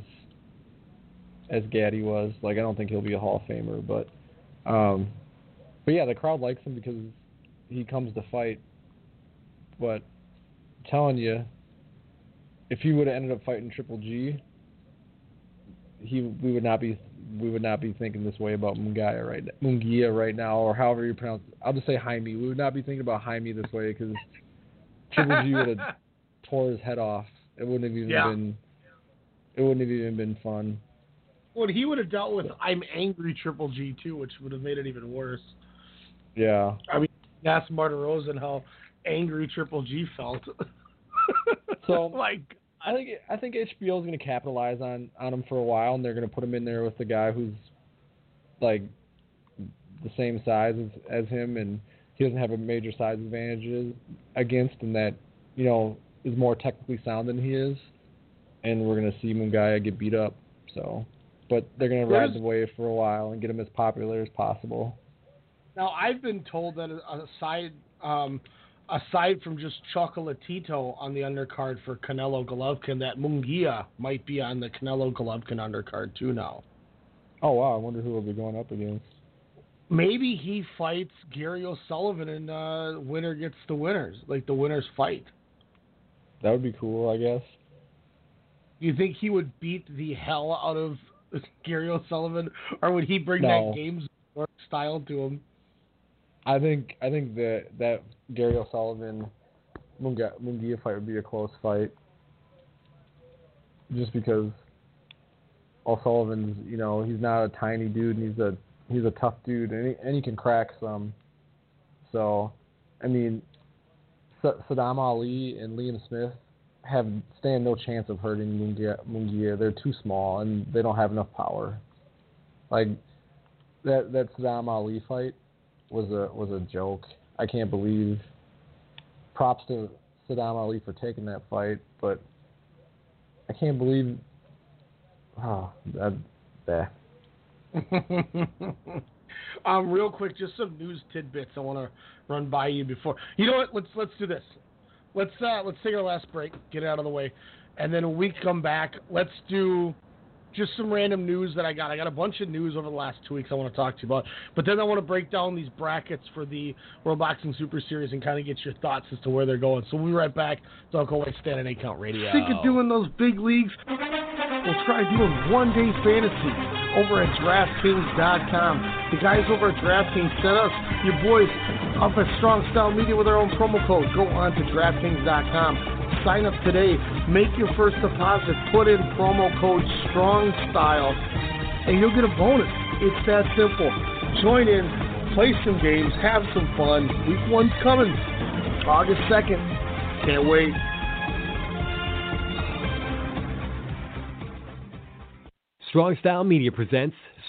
as Gatti was. Like I don't think he'll be a Hall of Famer, but um, but yeah, the crowd likes him because he comes to fight. But I'm telling you, if he would have ended up fighting Triple G, he we would not be we would not be thinking this way about Mungia right Mungia right now or however you pronounce it. I'll just say Jaime. We would not be thinking about Jaime this way because Triple G would have tore his head off. It wouldn't have even Yeah. been it wouldn't have even been fun. Well, he would have dealt with I'm angry Triple G too, which would have made it even worse. Yeah. I mean, ask Martirosyan how angry Triple G felt. So like I think I think HBO is going to capitalize on on him for a while, and they're going to put him in there with the guy who's like the same size as, as him, and he doesn't have a major size advantages against, and that you know is more technically sound than he is, and we're going to see Mungai get beat up. So, but they're going to ride the wave for a while and get him as popular as possible. Now I've been told that aside um, aside from just Chocolatito on the undercard for Canelo Golovkin, that Mungia might be on the Canelo Golovkin undercard too now. Oh wow! I wonder who he'll be going up against. Maybe he fights Gary O'Sullivan and uh, winner gets the winners, like the winners fight. That would be cool, I guess. You think he would beat the hell out of Gary O'Sullivan, or would he bring No. that game's style to him? I think I think that that Gary O'Sullivan Mungia fight would be a close fight, just because O'Sullivan's you know he's not a tiny dude and he's a he's a tough dude and he, and he can crack some. So, I mean, Sa- Saddam Ali and Liam Smith have stand no chance of hurting Mungia. Mungia. They're too small and they don't have enough power. Like that that Saddam Ali fight was a was a joke. I can't believe. Props to Saddam Ali for taking that fight, but I can't believe. Oh, that. Um, real quick, just some news tidbits I want to run by you before. You know what? Let's let's do this. Let's uh, let's take our last break, get it out of the way, and then when we come back, let's do just some random news that I got. I got a bunch of news over the last two weeks I want to talk to you about. But then I want to break down these brackets for the World Boxing Super Series and kind of get your thoughts as to where they're going. So we'll be right back. Don't go away, stand eight count radio. Sick of doing those big leagues? We'll try doing one day fantasy over at DraftKings.com. The guys over at DraftKings sent us your boys up at Strong Style Media with our own promo code. Go on to DraftKings.com. Sign up today. Make your first deposit. Put in promo code Strong Style, and you'll get a bonus. It's that simple. Join in, play some games, have some fun. Week one's coming, August second. Can't wait. Strong Style Media presents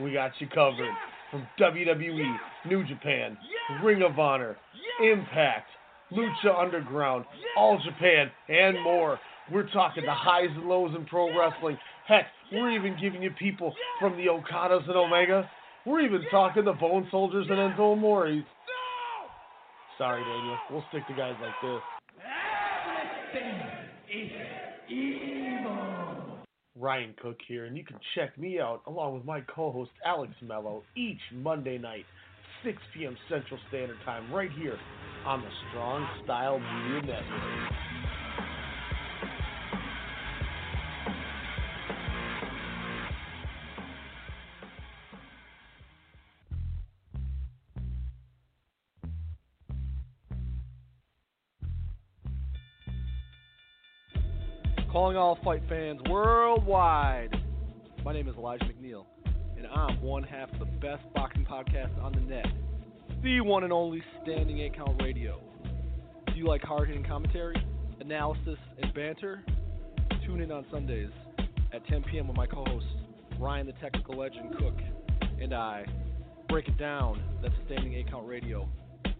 We got you covered. From WWE, New Japan, Ring of Honor, Impact, Lucha Underground, All Japan, and more. We're talking the highs and lows in pro wrestling. Heck, we're even giving you people from the Okadas and Omega. We're even talking the Bone Soldiers and Enzo Amoris. Sorry, Daniel. We'll stick to guys like this. Ryan Cook here, and you can check me out along with my co-host Alex Mello each Monday night, 6 p.m. Central Standard Time, right here on the Strong Style Media Network. Calling all fight fans worldwide. My name is Elijah McNeil, and I'm one half of the best boxing podcast on the net, the one and only Standing 8 Count Radio. Do you like hard hitting commentary, analysis, and banter? Tune in on Sundays at 10 p.m. with my co host, Ryan the Technical Legend Cook, and I. Break it down. That's the Standing 8 Count Radio,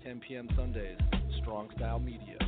10 p.m. Sundays, Strong Style Media.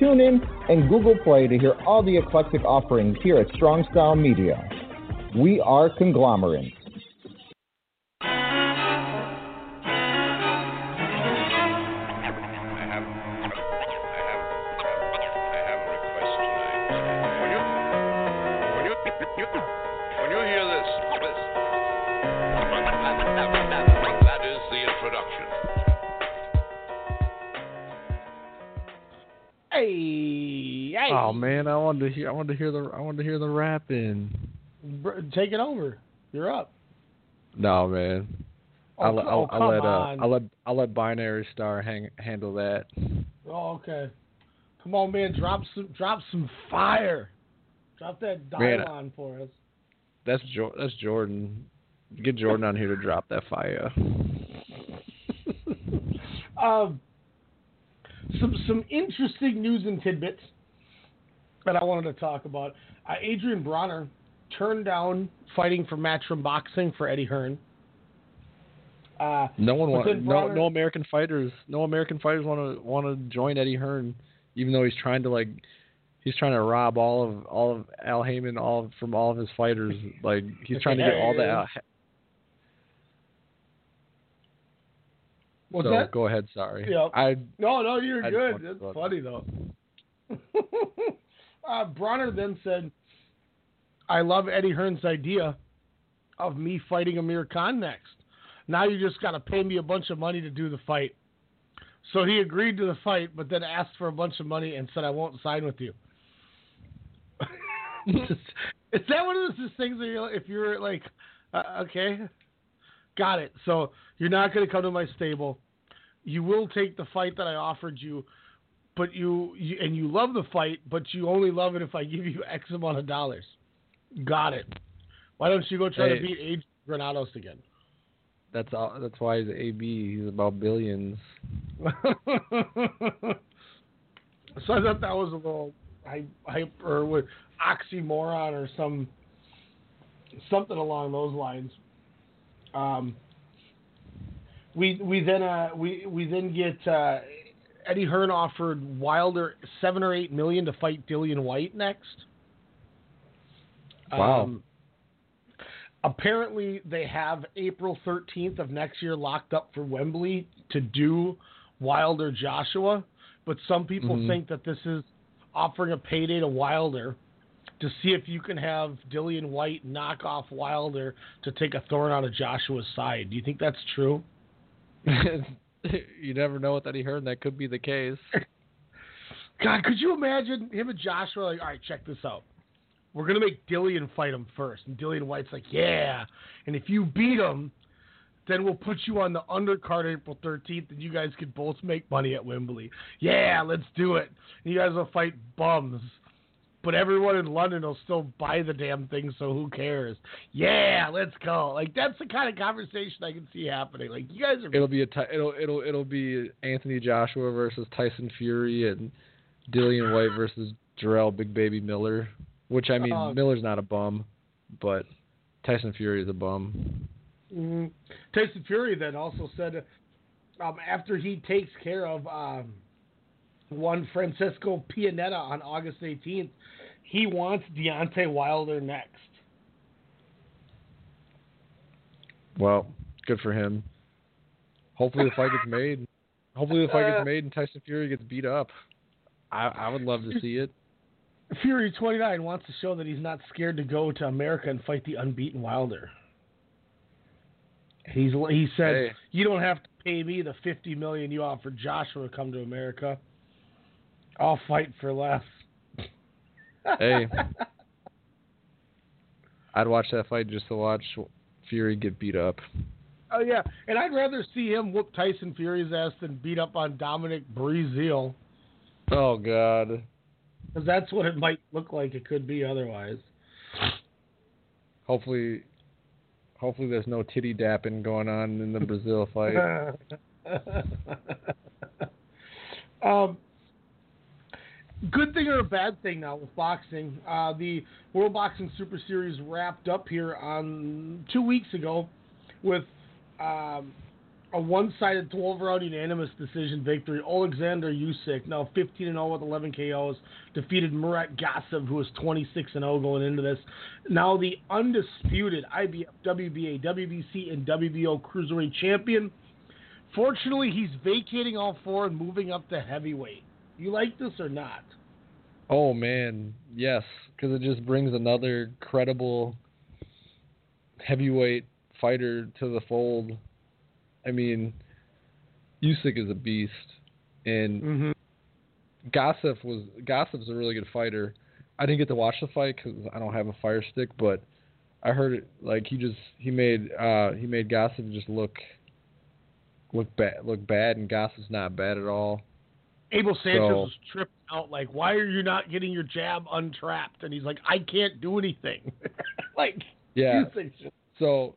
TuneIn, and Google Play to hear all the eclectic offerings here at Strong Style Media. We are conglomerates. Man, I wanted to hear. I wanted to hear the. I wanted to hear the rapping. Take it over. You're up. No man. Oh, I'll, I'll, oh, I'll come let uh, on. I'll let I'll let Binary Star hang, handle that. Oh, okay. Come on, man. Drop some, drop some fire. Drop that dial for us. That's jo- that's Jordan. Get Jordan on here to drop that fire. Um, some some interesting news and tidbits that I wanted to talk about. Uh, Adrien Broner turned down fighting for Matchroom Boxing for Eddie Hearn. Uh, No one but want no no American fighters no American fighters want to want to join Eddie Hearn, even though he's trying to like he's trying to rob all of all of Al Haymon all of, from all of his fighters. Like he's trying to get all the Al, What's so that? go ahead. Sorry. Yeah. I No, no, you're I good. wanted to It's that. funny though. uh, Broner then said, "I love Eddie Hearn's idea of me fighting Amir Khan next. Now you just got to pay me a bunch of money to do the fight. So he agreed to the fight, but then asked for a bunch of money and said, "I won't sign with you." Is that one of those things that you're, if you're like, uh, okay, got it. So you're not going to come to my stable. You will take the fight that I offered you, but you, you and you love the fight, but you only love it if I give you X amount of dollars. Got it. Why don't you go try Hey. to beat Adrian Granados again? That's all. That's why he's AB. He's about billions. So I thought that was a little hype, hype or with oxymoron or some something along those lines. Um, we we then uh, we we then get uh, Eddie Hearn offered Wilder seven or eight million to fight Dillian Whyte next. Wow. Um, apparently, they have April 13th of next year locked up for Wembley to do Wilder Joshua, but some people Mhm. think that this is offering a payday to Wilder to see if you can have Dillian Whyte knock off Wilder to take a thorn out of Joshua's side. Do you think that's true? you never know what that he heard. And that could be the case. God, could you imagine him and Joshua like, all right, check this out. We're gonna make Dillian fight him first, and Dillian Whyte's like, yeah. And if you beat him, then we'll put you on the undercard April 13th, and you guys could both make money at Wembley. Yeah, let's do it. And you guys will fight bums, but everyone in London will still buy the damn thing, so who cares? Yeah, let's go. Like that's the kind of conversation I can see happening. Like you guys are It'll be a it'll it'll it'll be Anthony Joshua versus Tyson Fury and Dillian Whyte versus Jarrell Big Baby Miller. Which I mean, Oh. Miller's not a bum, but Tyson Fury is a bum. Mhm. Tyson Fury then also said um, after he takes care of um, one Francisco Pianetta on August 18th, he wants Deontay Wilder next. Well, good for him. Hopefully the fight gets made. Hopefully the fight gets uh, made and Tyson Fury gets beat up. I I would love to see it. Fury 29 wants to show that he's not scared to go to America and fight the unbeaten Wilder. He's he said Hey. you don't have to pay me the 50 million you offered Joshua to come to America. I'll fight for less. Hey. I'd watch that fight just to watch Fury get beat up. Oh yeah, and I'd rather see him whoop Tyson Fury's ass than beat up on Dominic Breazeale, Oh God. because that's what it might look like. It could be otherwise. Hopefully hopefully there's no titty dapping going on in the Brazil fight. um, good thing or a bad thing now with boxing? Uh, the World Boxing Super Series wrapped up here on two weeks ago with um, a one-sided 12-round unanimous decision victory. Alexander Usyk, now 15 and 0 with 11 KOs, defeated Murat Gassiev, who was 26 and 0 going into this. Now the undisputed IBF, WBA, WBC, and WBO cruiserweight champion. Fortunately, he's vacating all four and moving up to heavyweight. You like this or not? Oh man, yes, because it just brings another credible heavyweight fighter to the fold. I mean, Usyk is a beast, and Mm-hmm. Gassiev was Gassiev's a really good fighter. I didn't get to watch the fight because I don't have a fire stick, but I heard it like he just he made uh he made Gassiev just look look bad look bad, and Gassiev's not bad at all. Abel Sanchez So- was tripped out, like, why are you not getting your jab untrapped? And he's like, I can't do anything. like, Yeah. Just So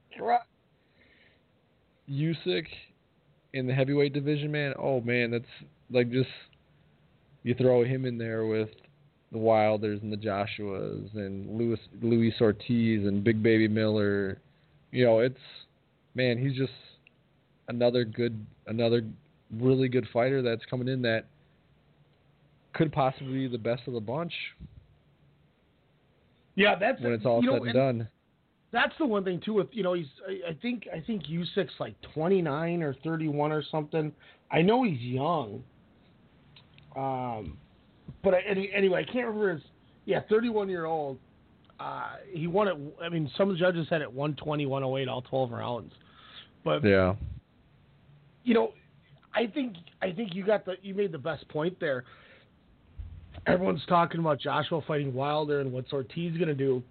Usyk in the heavyweight division, man. Oh man, that's like just you throw him in there with the Wilders and the Joshuas and Louis Luis Ortiz and Big Baby Miller. You know, it's man, he's just another good another really good fighter that's coming in that could possibly be the best of the bunch Yeah, that's when it's all you know, said and done. That's the one thing too. With you know, he's I, I think I think Usyk's like 29 or 31 or something. I know he's young. Um, but I, any, anyway, I can't remember his. Yeah, 31 year old. Uh, he won it. I mean, some judges had it 120, 108, all 12 rounds. But Yeah. you know, I think I think you got the you made the best point there. Everyone's talking about Joshua fighting Wilder and what's Ortiz going to do.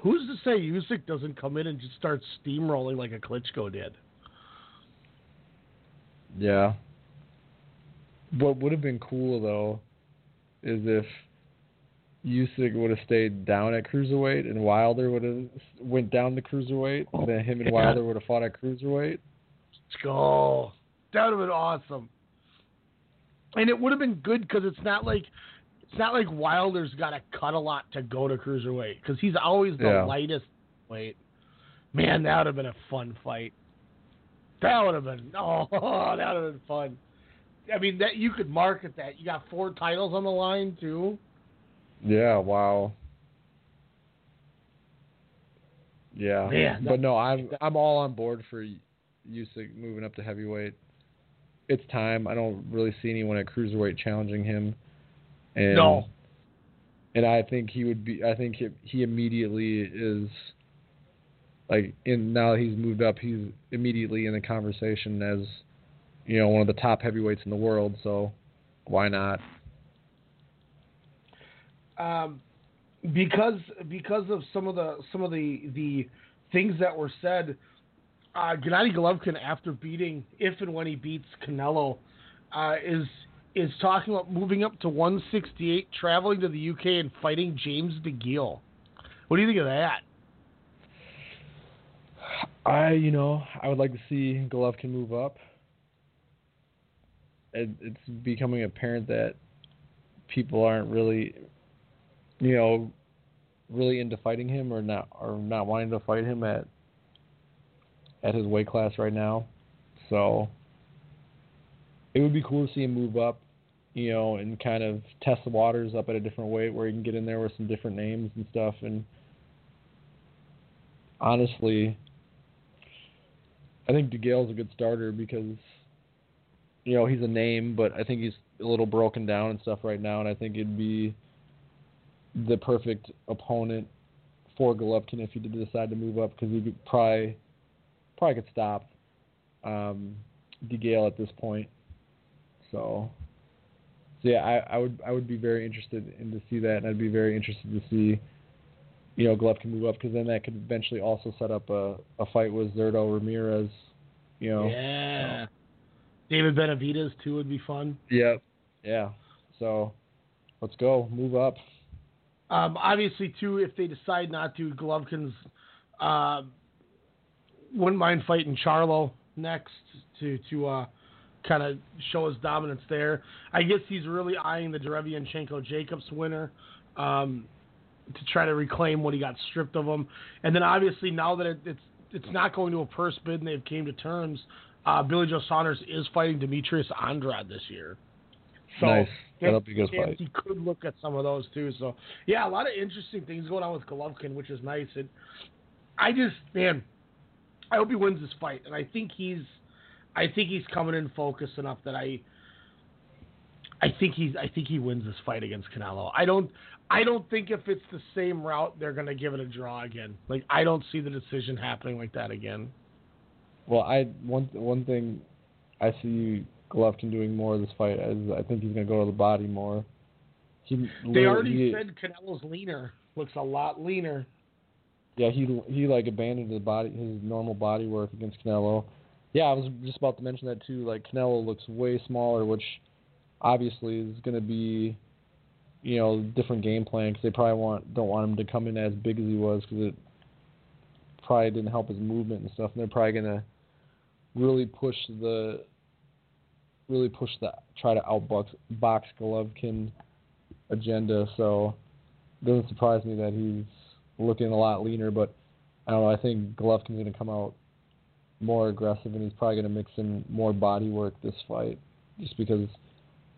Who's to say Usyk doesn't come in and just start steamrolling like a Klitschko did? Yeah. What would have been cool though is if Usyk would have stayed down at cruiserweight and Wilder would have went down to cruiserweight, and then him and. Wilder would have fought at cruiserweight. Let's go. That would have been awesome. And it would have been good because it's not like it's not like Wilder's got to cut a lot to go to cruiserweight because he's always the Yeah. lightest weight. Man, that would have been a fun fight. That would have been oh, that would have been fun. I mean, that you could market that. You got four titles on the line too. Yeah, wow. Yeah, Man, but no, I'm I'm all on board for Usyk moving up to heavyweight. It's time. I don't really see anyone at cruiserweight challenging him. And, No. And I think he would be. I think he, he immediately is. Like, in now he's moved up, he's immediately in the conversation as, you know, one of the top heavyweights in the world. So, why not? um, because because of some of the some of the the things that were said, uh, Gennady Golovkin after beating if and when he beats Canelo, uh, is is talking about moving up to 168, traveling to the UK and fighting James DeGale. What do you think of that? I, you know, I would like to see Golovkin move up. It, it's becoming apparent that people aren't really, you know, really into fighting him or not or not wanting to fight him at at his weight class right now. So it would be cool to see him move up, you know, and kind of test the waters up at a different weight where he can get in there with some different names and stuff and honestly I think DeGale's a good starter because you know, he's a name, but I think he's a little broken down and stuff right now and I think it'd be the perfect opponent for Golovkin if he did decide to move up because he could probably probably could stop um, DeGale at this point. So, so yeah, I, I would I would be very interested in to see that, and I'd be very interested to see, you know, Golovkin move up because then that could eventually also set up a, a fight with Zurdo Ramirez. You know. Yeah. David Benavidez too would be fun. Yep. Yeah. So, let's go. Move up. Um, obviously, too, if they decide not to, Golovkin's uh, wouldn't mind fighting Charlo next to to uh, kind of show his dominance there. I guess he's really eyeing the Derevyanchenko Jacobs winner um, to try to reclaim what he got stripped of him. And then obviously now that it, it's it's not going to a purse bid and they've came to terms, uh, Billy Joe Saunders is fighting Demetrius Andrade this year. So nice. That'll be good fight. He could look at some of those too. So yeah, a lot of interesting things going on with Golovkin, which is nice. And I just man, I hope he wins this fight, and I think he's, I think he's coming in focused enough that I, I think he's, I think he wins this fight against Canelo. I don't, I don't think if it's the same route, they're gonna give it a draw again. Like I don't see the decision happening like that again. Well, I one one thing I see Golovkin doing more of this fight is I think he's gonna go to the body more. He They already he- said Canelo's leaner, looks a lot leaner. Yeah, he he like abandoned his body his normal body work against Canelo. Yeah, I was just about to mention that too. Like Canelo looks way smaller, which obviously is going to be, you know, different game plan because they probably want don't want him to come in as big as he was because it probably didn't help his movement and stuff. And they're probably going to really push the really push the try to outbox box Golovkin agenda. So it doesn't surprise me that he's looking a lot leaner, but I don't know. I think Golovkin's going to come out more aggressive, and he's probably going to mix in more body work this fight, just because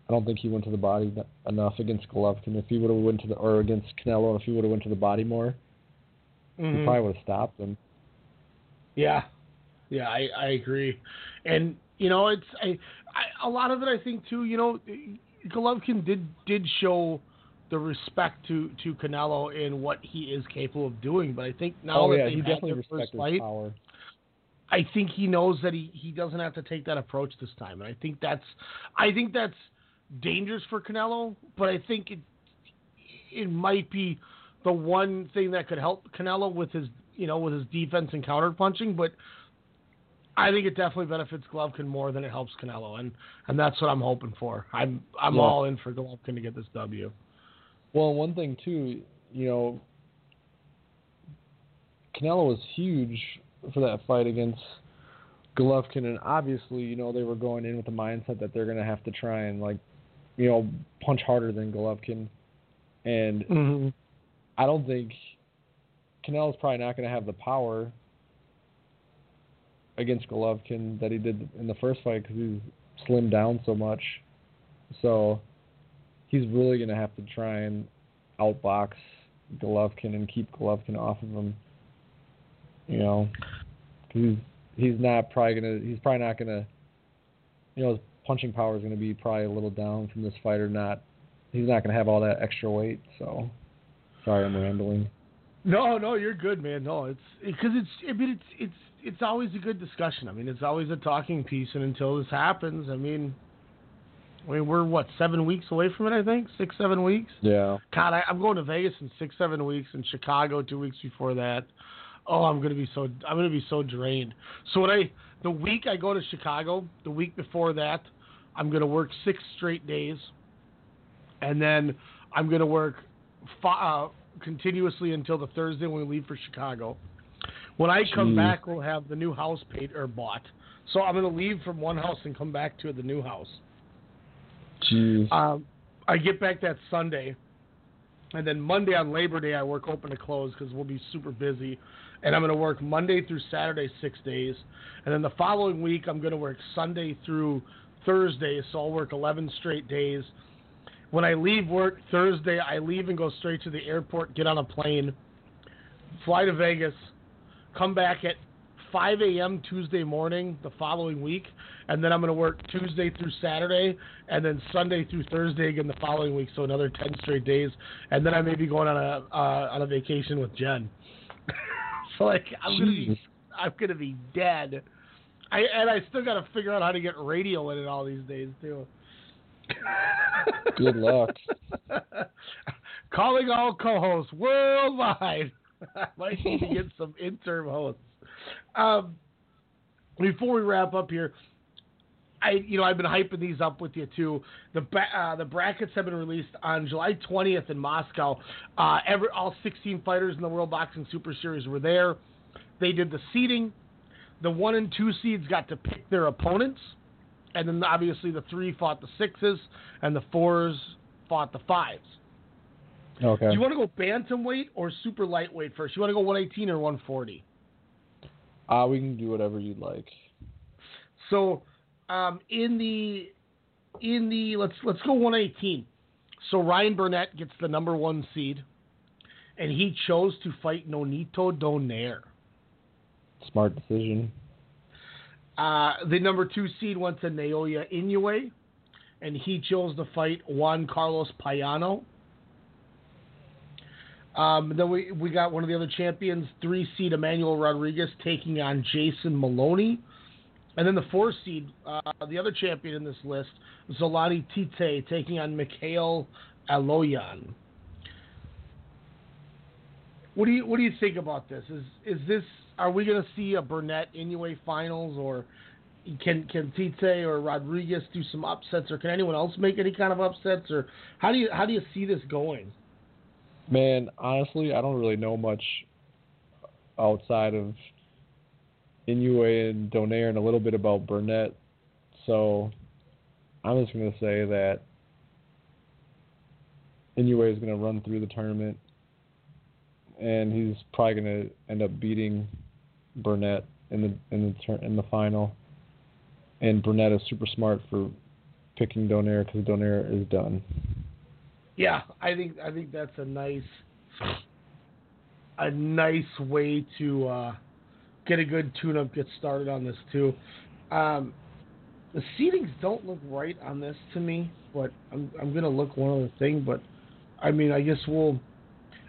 I don't think he went to the body enough against Golovkin. If he would have went to the or against Canelo, if he would have went to the body more, he Mhm. probably would have stopped him. Yeah, yeah, I, I agree, and you know, it's I, I a lot of it. I think too. You know, Golovkin did did show the respect to to Canelo in what he is capable of doing. But I think now oh that yeah, they've he had definitely their first fight, power. I think he knows that he, he doesn't have to take that approach this time, and I think that's I think that's dangerous for Canelo. But I think it it might be the one thing that could help Canelo with his you know with his defense and counter punching. But I think it definitely benefits Golovkin more than it helps Canelo, and and that's what I'm hoping for. I'm I'm Yeah. all in for Golovkin to get this W. Well, one thing too, you know, Canelo was huge for that fight against Golovkin, and obviously, you know, they were going in with the mindset that they're going to have to try and like, you know, punch harder than Golovkin, and Mm-hmm. I don't think Canelo's probably not going to have the power against Golovkin that he did in the first fight because he's slimmed down so much. So he's really going to have to try and outbox Golovkin and keep Golovkin off of him. You know, he's he's not probably gonna he's probably not gonna you know his punching power is gonna be probably a little down from this fight or Not he's not gonna have all that extra weight. So sorry, I'm rambling. No, no, you're good, man. No, it's because it's. I mean, it's it's it's always a good discussion. I mean, it's always a talking piece, and until this happens, I mean, I mean, we're what seven weeks away from it. I think six, seven weeks. Yeah. God, I, I'm going to Vegas in six, seven weeks, and Chicago two weeks before that. Oh, I'm gonna be so I'm gonna be so drained. So when I the week I go to Chicago, the week before that, I'm gonna work six straight days, and then I'm gonna work fi- uh, continuously until the Thursday when we leave for Chicago. When I come Jeez. back, we'll have the new house paid or bought. So I'm gonna leave from one house and come back to the new house. Um, I get back that Sunday, and then Monday on Labor Day I work open to close because we'll be super busy, and I'm going to work Monday through Saturday six days, and then the following week I'm going to work Sunday through Thursday, so I'll work 11 straight days. When I leave work Thursday, I leave and go straight to the airport, get on a plane, fly to Vegas, come back at 5 a.m. Tuesday morning the following week, and then I'm going to work Tuesday through Saturday, and then Sunday through Thursday again the following week, so another 10 straight days, and then I may be going on a uh, on a vacation with Jen. so like I'm gonna be I'm gonna be dead. I and I still got to figure out how to get radio in it all these days too. Good luck. Calling all co-hosts worldwide. I might need to get some interim hosts. Um, before we wrap up here, I you know I've been hyping these up with you too. The ba- uh, the brackets have been released on July 20th in Moscow. Uh, every all 16 fighters in the World Boxing Super Series were there. They did the seeding. The one and two seeds got to pick their opponents, and then obviously the three fought the sixes, and the fours fought the fives. Okay. Do you want to go bantamweight or super lightweight first? You want to go 118 or 140? Uh, we can do whatever you'd like. So, um, in the in the let's let's go 118. So Ryan Burnett gets the number one seed, and he chose to fight Nonito Donaire. Smart decision. Uh, the number two seed went to Naoya Inoue, and he chose to fight Juan Carlos Payano. Um, then we we got one of the other champions, three seed Emmanuel Rodriguez taking on Jason Moloney, and then the four seed, uh, the other champion in this list, Zolani Tete taking on Mikhail Aloyan. What do you what do you think about this? Is is this are we going to see a Burnett Inoue finals or can can Tete or Rodriguez do some upsets or can anyone else make any kind of upsets or how do you how do you see this going? Man, honestly, I don't really know much outside of Inoue and Donaire and a little bit about Burnett. So I'm just going to say that Inoue is going to run through the tournament and he's probably going to end up beating Burnett in the in the in the final. And Burnett is super smart for picking Donaire because Donaire is done. Yeah, I think I think that's a nice a nice way to uh, get a good tune up, get started on this too. Um, the seedings don't look right on this to me, but I'm I'm gonna look one other thing. But I mean, I guess we'll.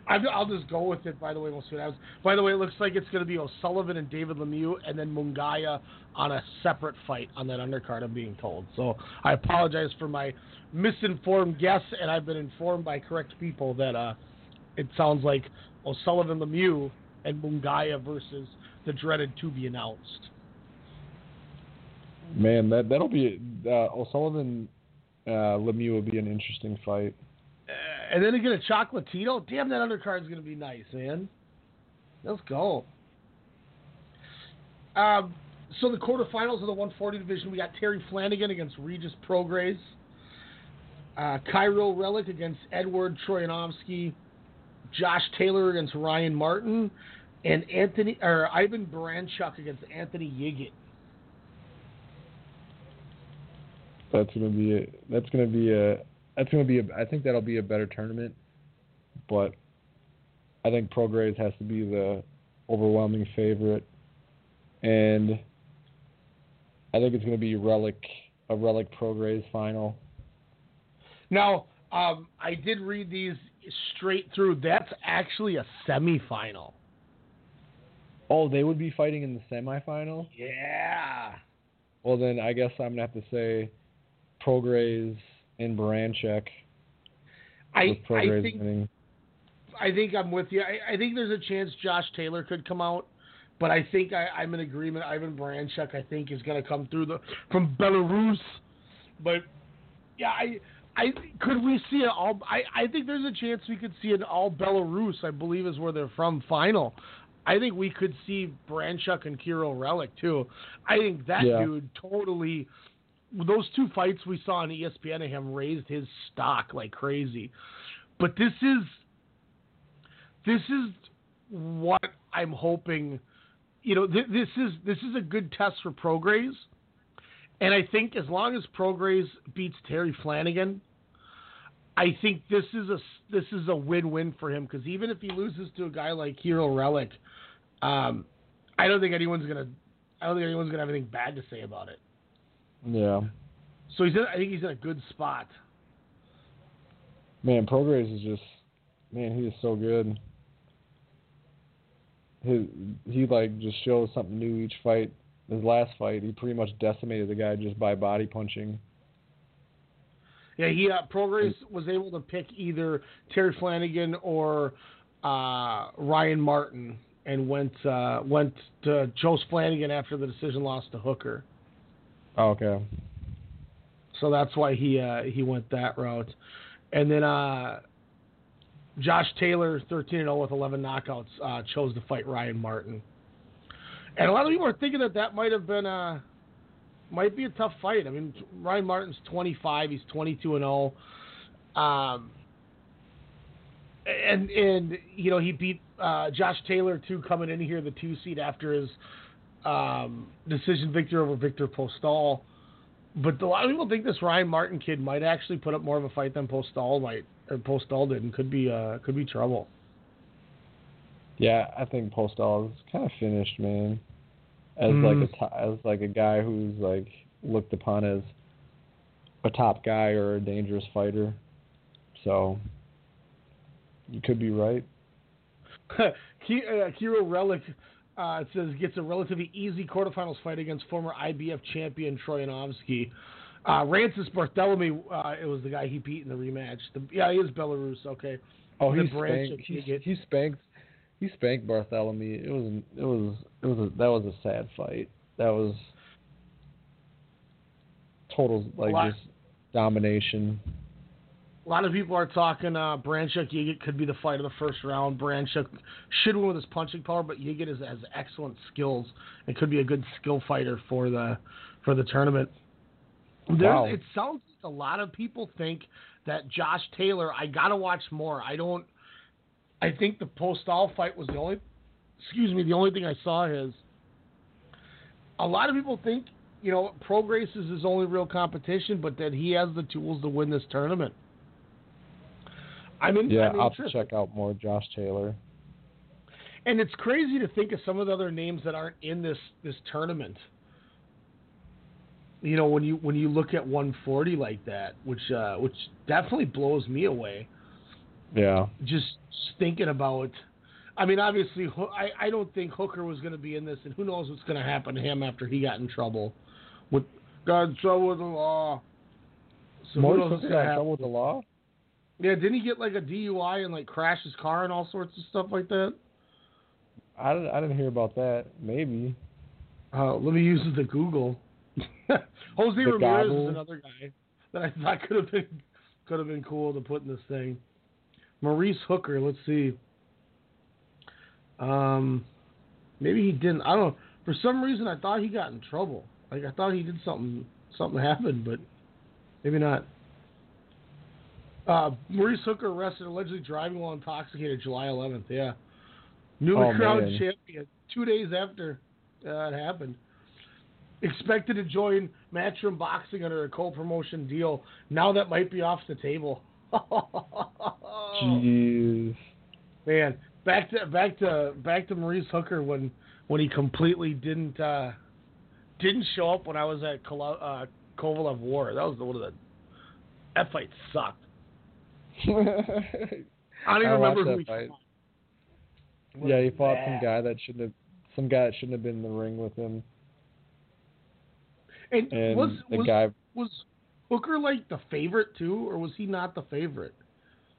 I, I'll just go with it. By the way, we'll see what happens. By the way, it looks like it's going to be O'Sullivan and David Lemieux, and then Munguia on a separate fight on that undercard. I'm being told. So I apologize for my misinformed guess, and I've been informed by correct people that uh, it sounds like O'Sullivan Lemieux and Munguia versus the dreaded to be announced. Man, that that'll be uh, O'Sullivan uh, Lemieux will be an interesting fight. And then to get a Chocolatito, damn, that undercard is going to be nice, man. Let's go. Um, so the quarterfinals of the 140 division, we got Terry Flanagan against Regis Prograis, uh, Kiryl Relikh against Edward Troyanovsky, Josh Taylor against Ryan Martin, and Anthony or Ivan Baranchyk against Anthony Yigit. That's gonna be a, that's gonna be a that's gonna be a I think that'll be a better tournament, but I think Prograis has to be the overwhelming favorite, and I think it's gonna be Relikh a Relikh Prograis final. Now, um, I did read these straight through. That's actually a semifinal. Oh, they would be fighting in the semifinal. Yeah. Well, then I guess I'm gonna have to say Prograis and Baranchyk. I I think winning. I think I'm with you. I, I think there's a chance Josh Taylor could come out, but I think I, I'm in agreement. Ivan Baranchyk, I think, is going to come through the from Belarus. But yeah, I I could we see an all? I I think there's a chance we could see an all Belarus. I believe is where they're from. Final. I think we could see Baranchyk and Kiryl Relikh too. I think that Yeah. dude totally. Those two fights we saw on ESPN of him raised his stock like crazy. But this is this is what I'm hoping. You know, th- this is this is a good test for Prograis, and I think as long as Prograis beats Terry Flanagan, I think this is a this is a win-win for him because even if he loses to a guy like Kiryl Relikh, um, I don't think anyone's gonna I don't think anyone's gonna have anything bad to say about it. Yeah, So he's in, I think he's in a good spot. man, Prograis is just man, he is so good. His he like just shows something new each fight. His last fight, he pretty much decimated the guy just by body punching. Yeah, he uh, was able to pick either Terry Flanagan or uh, Ryan Martin, and went uh, went to chose Flanagan after the decision loss to Hooker. Oh, okay. So that's why he uh, he went that route. And then uh, Josh Taylor, 13 and 0 with 11 knockouts, uh, chose to fight Ryan Martin. And a lot of people are thinking that that might have been a might be a tough fight. I mean, Ryan Martin's 25, he's 22 and 0. Um, and and you know he beat uh, Josh Taylor too coming in here the two seed after his um, decision victory over Viktor Postol. But a lot of people think this Ryan Martin kid might actually put up more of a fight than Postol might or Postol did, and could be uh, could be trouble. Yeah, I think Postol is kind of finished, man. As Mm. like a as like a guy who's like looked upon as a top guy or a dangerous fighter. So you could be right. Ki- uh, Kiryl Relikh uh, it says gets a relatively easy quarterfinals fight against former IBF champion Troyanovsky. Uh, Rances Barthelemy, uh, it was the guy he beat in the rematch. The, yeah, he is Belarus. Okay. Oh, he spanked. He, he spanked. He spanked Barthelemy. It was. It was. It was. A, that was a sad fight. That was total like just domination. A lot of people are talking uh, Baranchyk Yigit could be the fight of the first round. Baranchyk should win with his punching power, but Yigit is, has excellent skills and could be a good skill fighter for the for the tournament. Wow. It sounds like a lot of people think that Josh Taylor. I gotta watch more. I don't. I think the Postol fight was the only. Excuse me. The only thing I saw is. A lot of people think you know Prograis is his only real competition, but that he has the tools to win this tournament. I'm in, Yeah, I'm I'll interested. check out more Josh Taylor. And it's crazy to think of some of the other names that aren't in this this tournament. You know, when you when you look at 140 like that, which uh, which definitely blows me away. Yeah. just thinking about. I mean, obviously, I, I don't think Hooker was going to be in this, and who knows what's going to happen to him after he got in trouble with got in trouble with the law. So who Maurice knows what's going to got in happen? trouble with the law? Yeah, didn't he get like a DUI and like crash his car and all sorts of stuff like that? I didn't, I didn't hear about that. Maybe. Uh, let me use the Google. Jose The Ramirez goggle. is another guy that I thought could have been could have been cool to put in this thing. Maurice Hooker, let's see. Um, maybe he didn't. I don't know. For some reason, I thought he got in trouble. Like I thought he did something. Something happened, but maybe not. Uh, Maurice Hooker arrested allegedly driving while intoxicated July 11th. Yeah, newly Oh, crowned man. champion. Two days after uh, it happened. Expected to join Matchroom Boxing under a co-promotion deal. Now that might be off the table. Jeez. Man, back to back to back to Maurice Hooker when when he completely didn't uh, didn't show up when I was at Kolo- uh, Kovalev War. That was the one of the that fight sucked. I don't even I remember who he fight. fought. Yeah, he fought bad. some guy that shouldn't have some guy that shouldn't have been in the ring with him. And, And was the was, guy was Hooker like the favorite too, or was he not the favorite?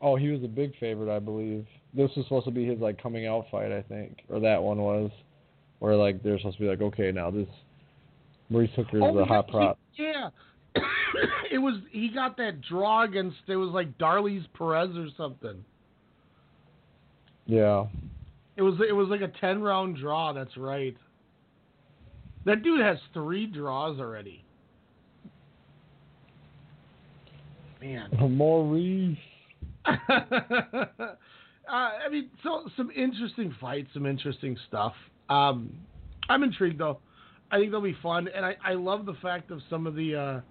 Oh, he was a big favorite, I believe. This was supposed to be his like coming out fight, I think, or that one was, where like they're supposed to be like, okay, now this Maurice Hooker is Oh, a hot yeah, prop. Yeah. it was he got that draw against it was like Darleys Perez or something. Yeah, It was it was like a ten round draw. That's right. That dude has three draws already. Man. Maurice. uh, I mean, so some interesting fights, some interesting stuff. Um, I'm intrigued though. I think they'll be fun, and I, I love the fact of some of the, uh,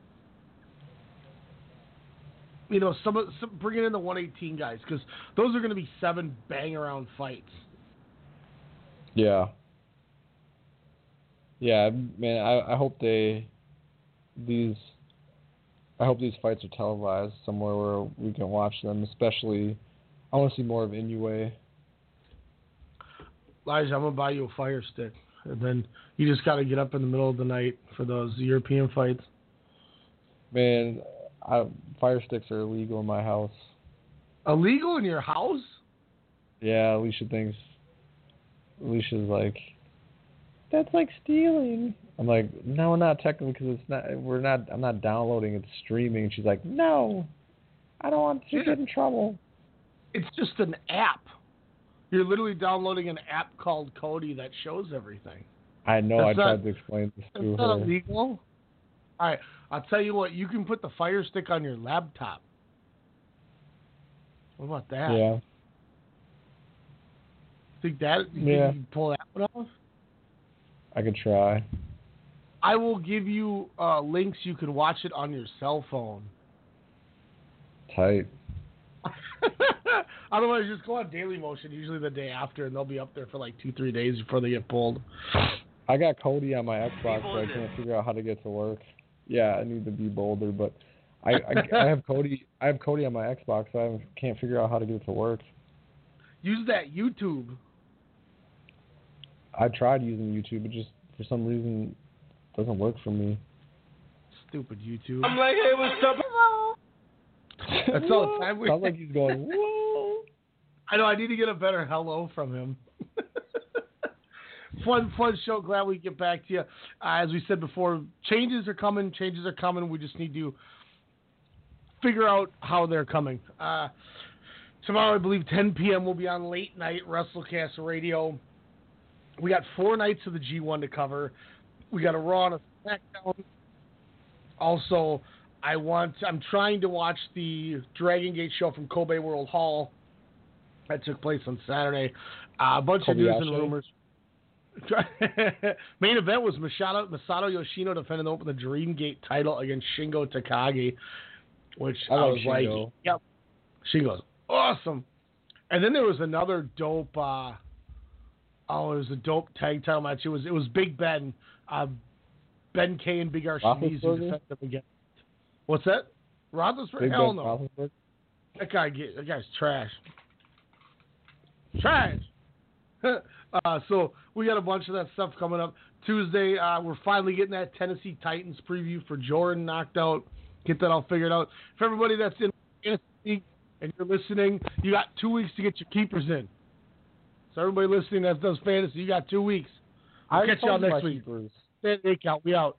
you know, some of some, bringing in the 118 guys because those are going to be seven bang around fights. Yeah. Yeah, man. I I hope they these. I hope these fights are televised somewhere where we can watch them. Especially, I want to see more of Inoue. Elijah, I'm gonna buy you a fire stick, and then you just got to get up in the middle of the night for those European fights. Man, I, fire sticks are illegal in my house. Illegal in your house? Yeah, Alicia thinks. Alicia's like, that's like stealing. I'm like, no, not technically because it's not. We're not. I'm not downloading. It's streaming. She's like, no, I don't want to get in trouble. It's just an app. You're literally downloading an app called Kodi that shows everything. I know. That's I tried to explain this It's to not her. illegal. All right, I'll tell you what. You can put the Fire Stick on your laptop. What about that? Yeah. Think that? You Yeah. Can pull that one off? I could try. I will give you uh, links. You can watch it on your cell phone. Tight. Otherwise, just go on Daily Motion. Usually the day after, and they'll be up there for like two, three days before they get pulled. I got Kodi on my Xbox, but I can't figure out how to get to work. Yeah, I need to be bolder, but I I, I have Kodi. I have Kodi on my Xbox. So I can't figure out how to get it to work. Use that YouTube. I tried using YouTube, it just for some reason doesn't work for me. Stupid YouTube. I'm like, hey, what's up? That's all the time we. Sounds like he's going. Whoa. I know. I need to get a better hello from him. Fun, fun show. Glad we get back to you. Uh, as we said before, changes are coming. Changes are coming. We just need to figure out how they're coming. Uh, tomorrow, I believe, 10 p.m. will be on late night WrestleCast Radio. We got four nights of the G1 to cover. We got a Raw and a SmackDown. Also, I want. I'm trying to watch the Dragon Gate show from Kobe World Hall that took place on Saturday. Uh, a bunch of news and rumors. Main event was Masato, Masato Yoshino defending the Open the Dream Gate title against Shingo Takagi, which I I, like was like, Shingo. yep, Shingo's awesome. And then there was another dope. Uh, oh, it was a dope tag title match. It was it was Big Ben, uh, Ben K and Big Roethlisberger? defended them against. What's that? Roethlisberger? Big Hell Ben no. Roethlisberger? That guy get that guy's trash. Trash. uh, so we got a bunch of that stuff coming up Tuesday. Uh, we're finally getting that Tennessee Titans preview for Jordan knocked out. Get that all figured out. For everybody that's in fantasy and you're listening, you got two weeks to get your keepers in. So everybody listening that does fantasy, you got two weeks. I'll catch y'all next week. keepers. Stand count. We out.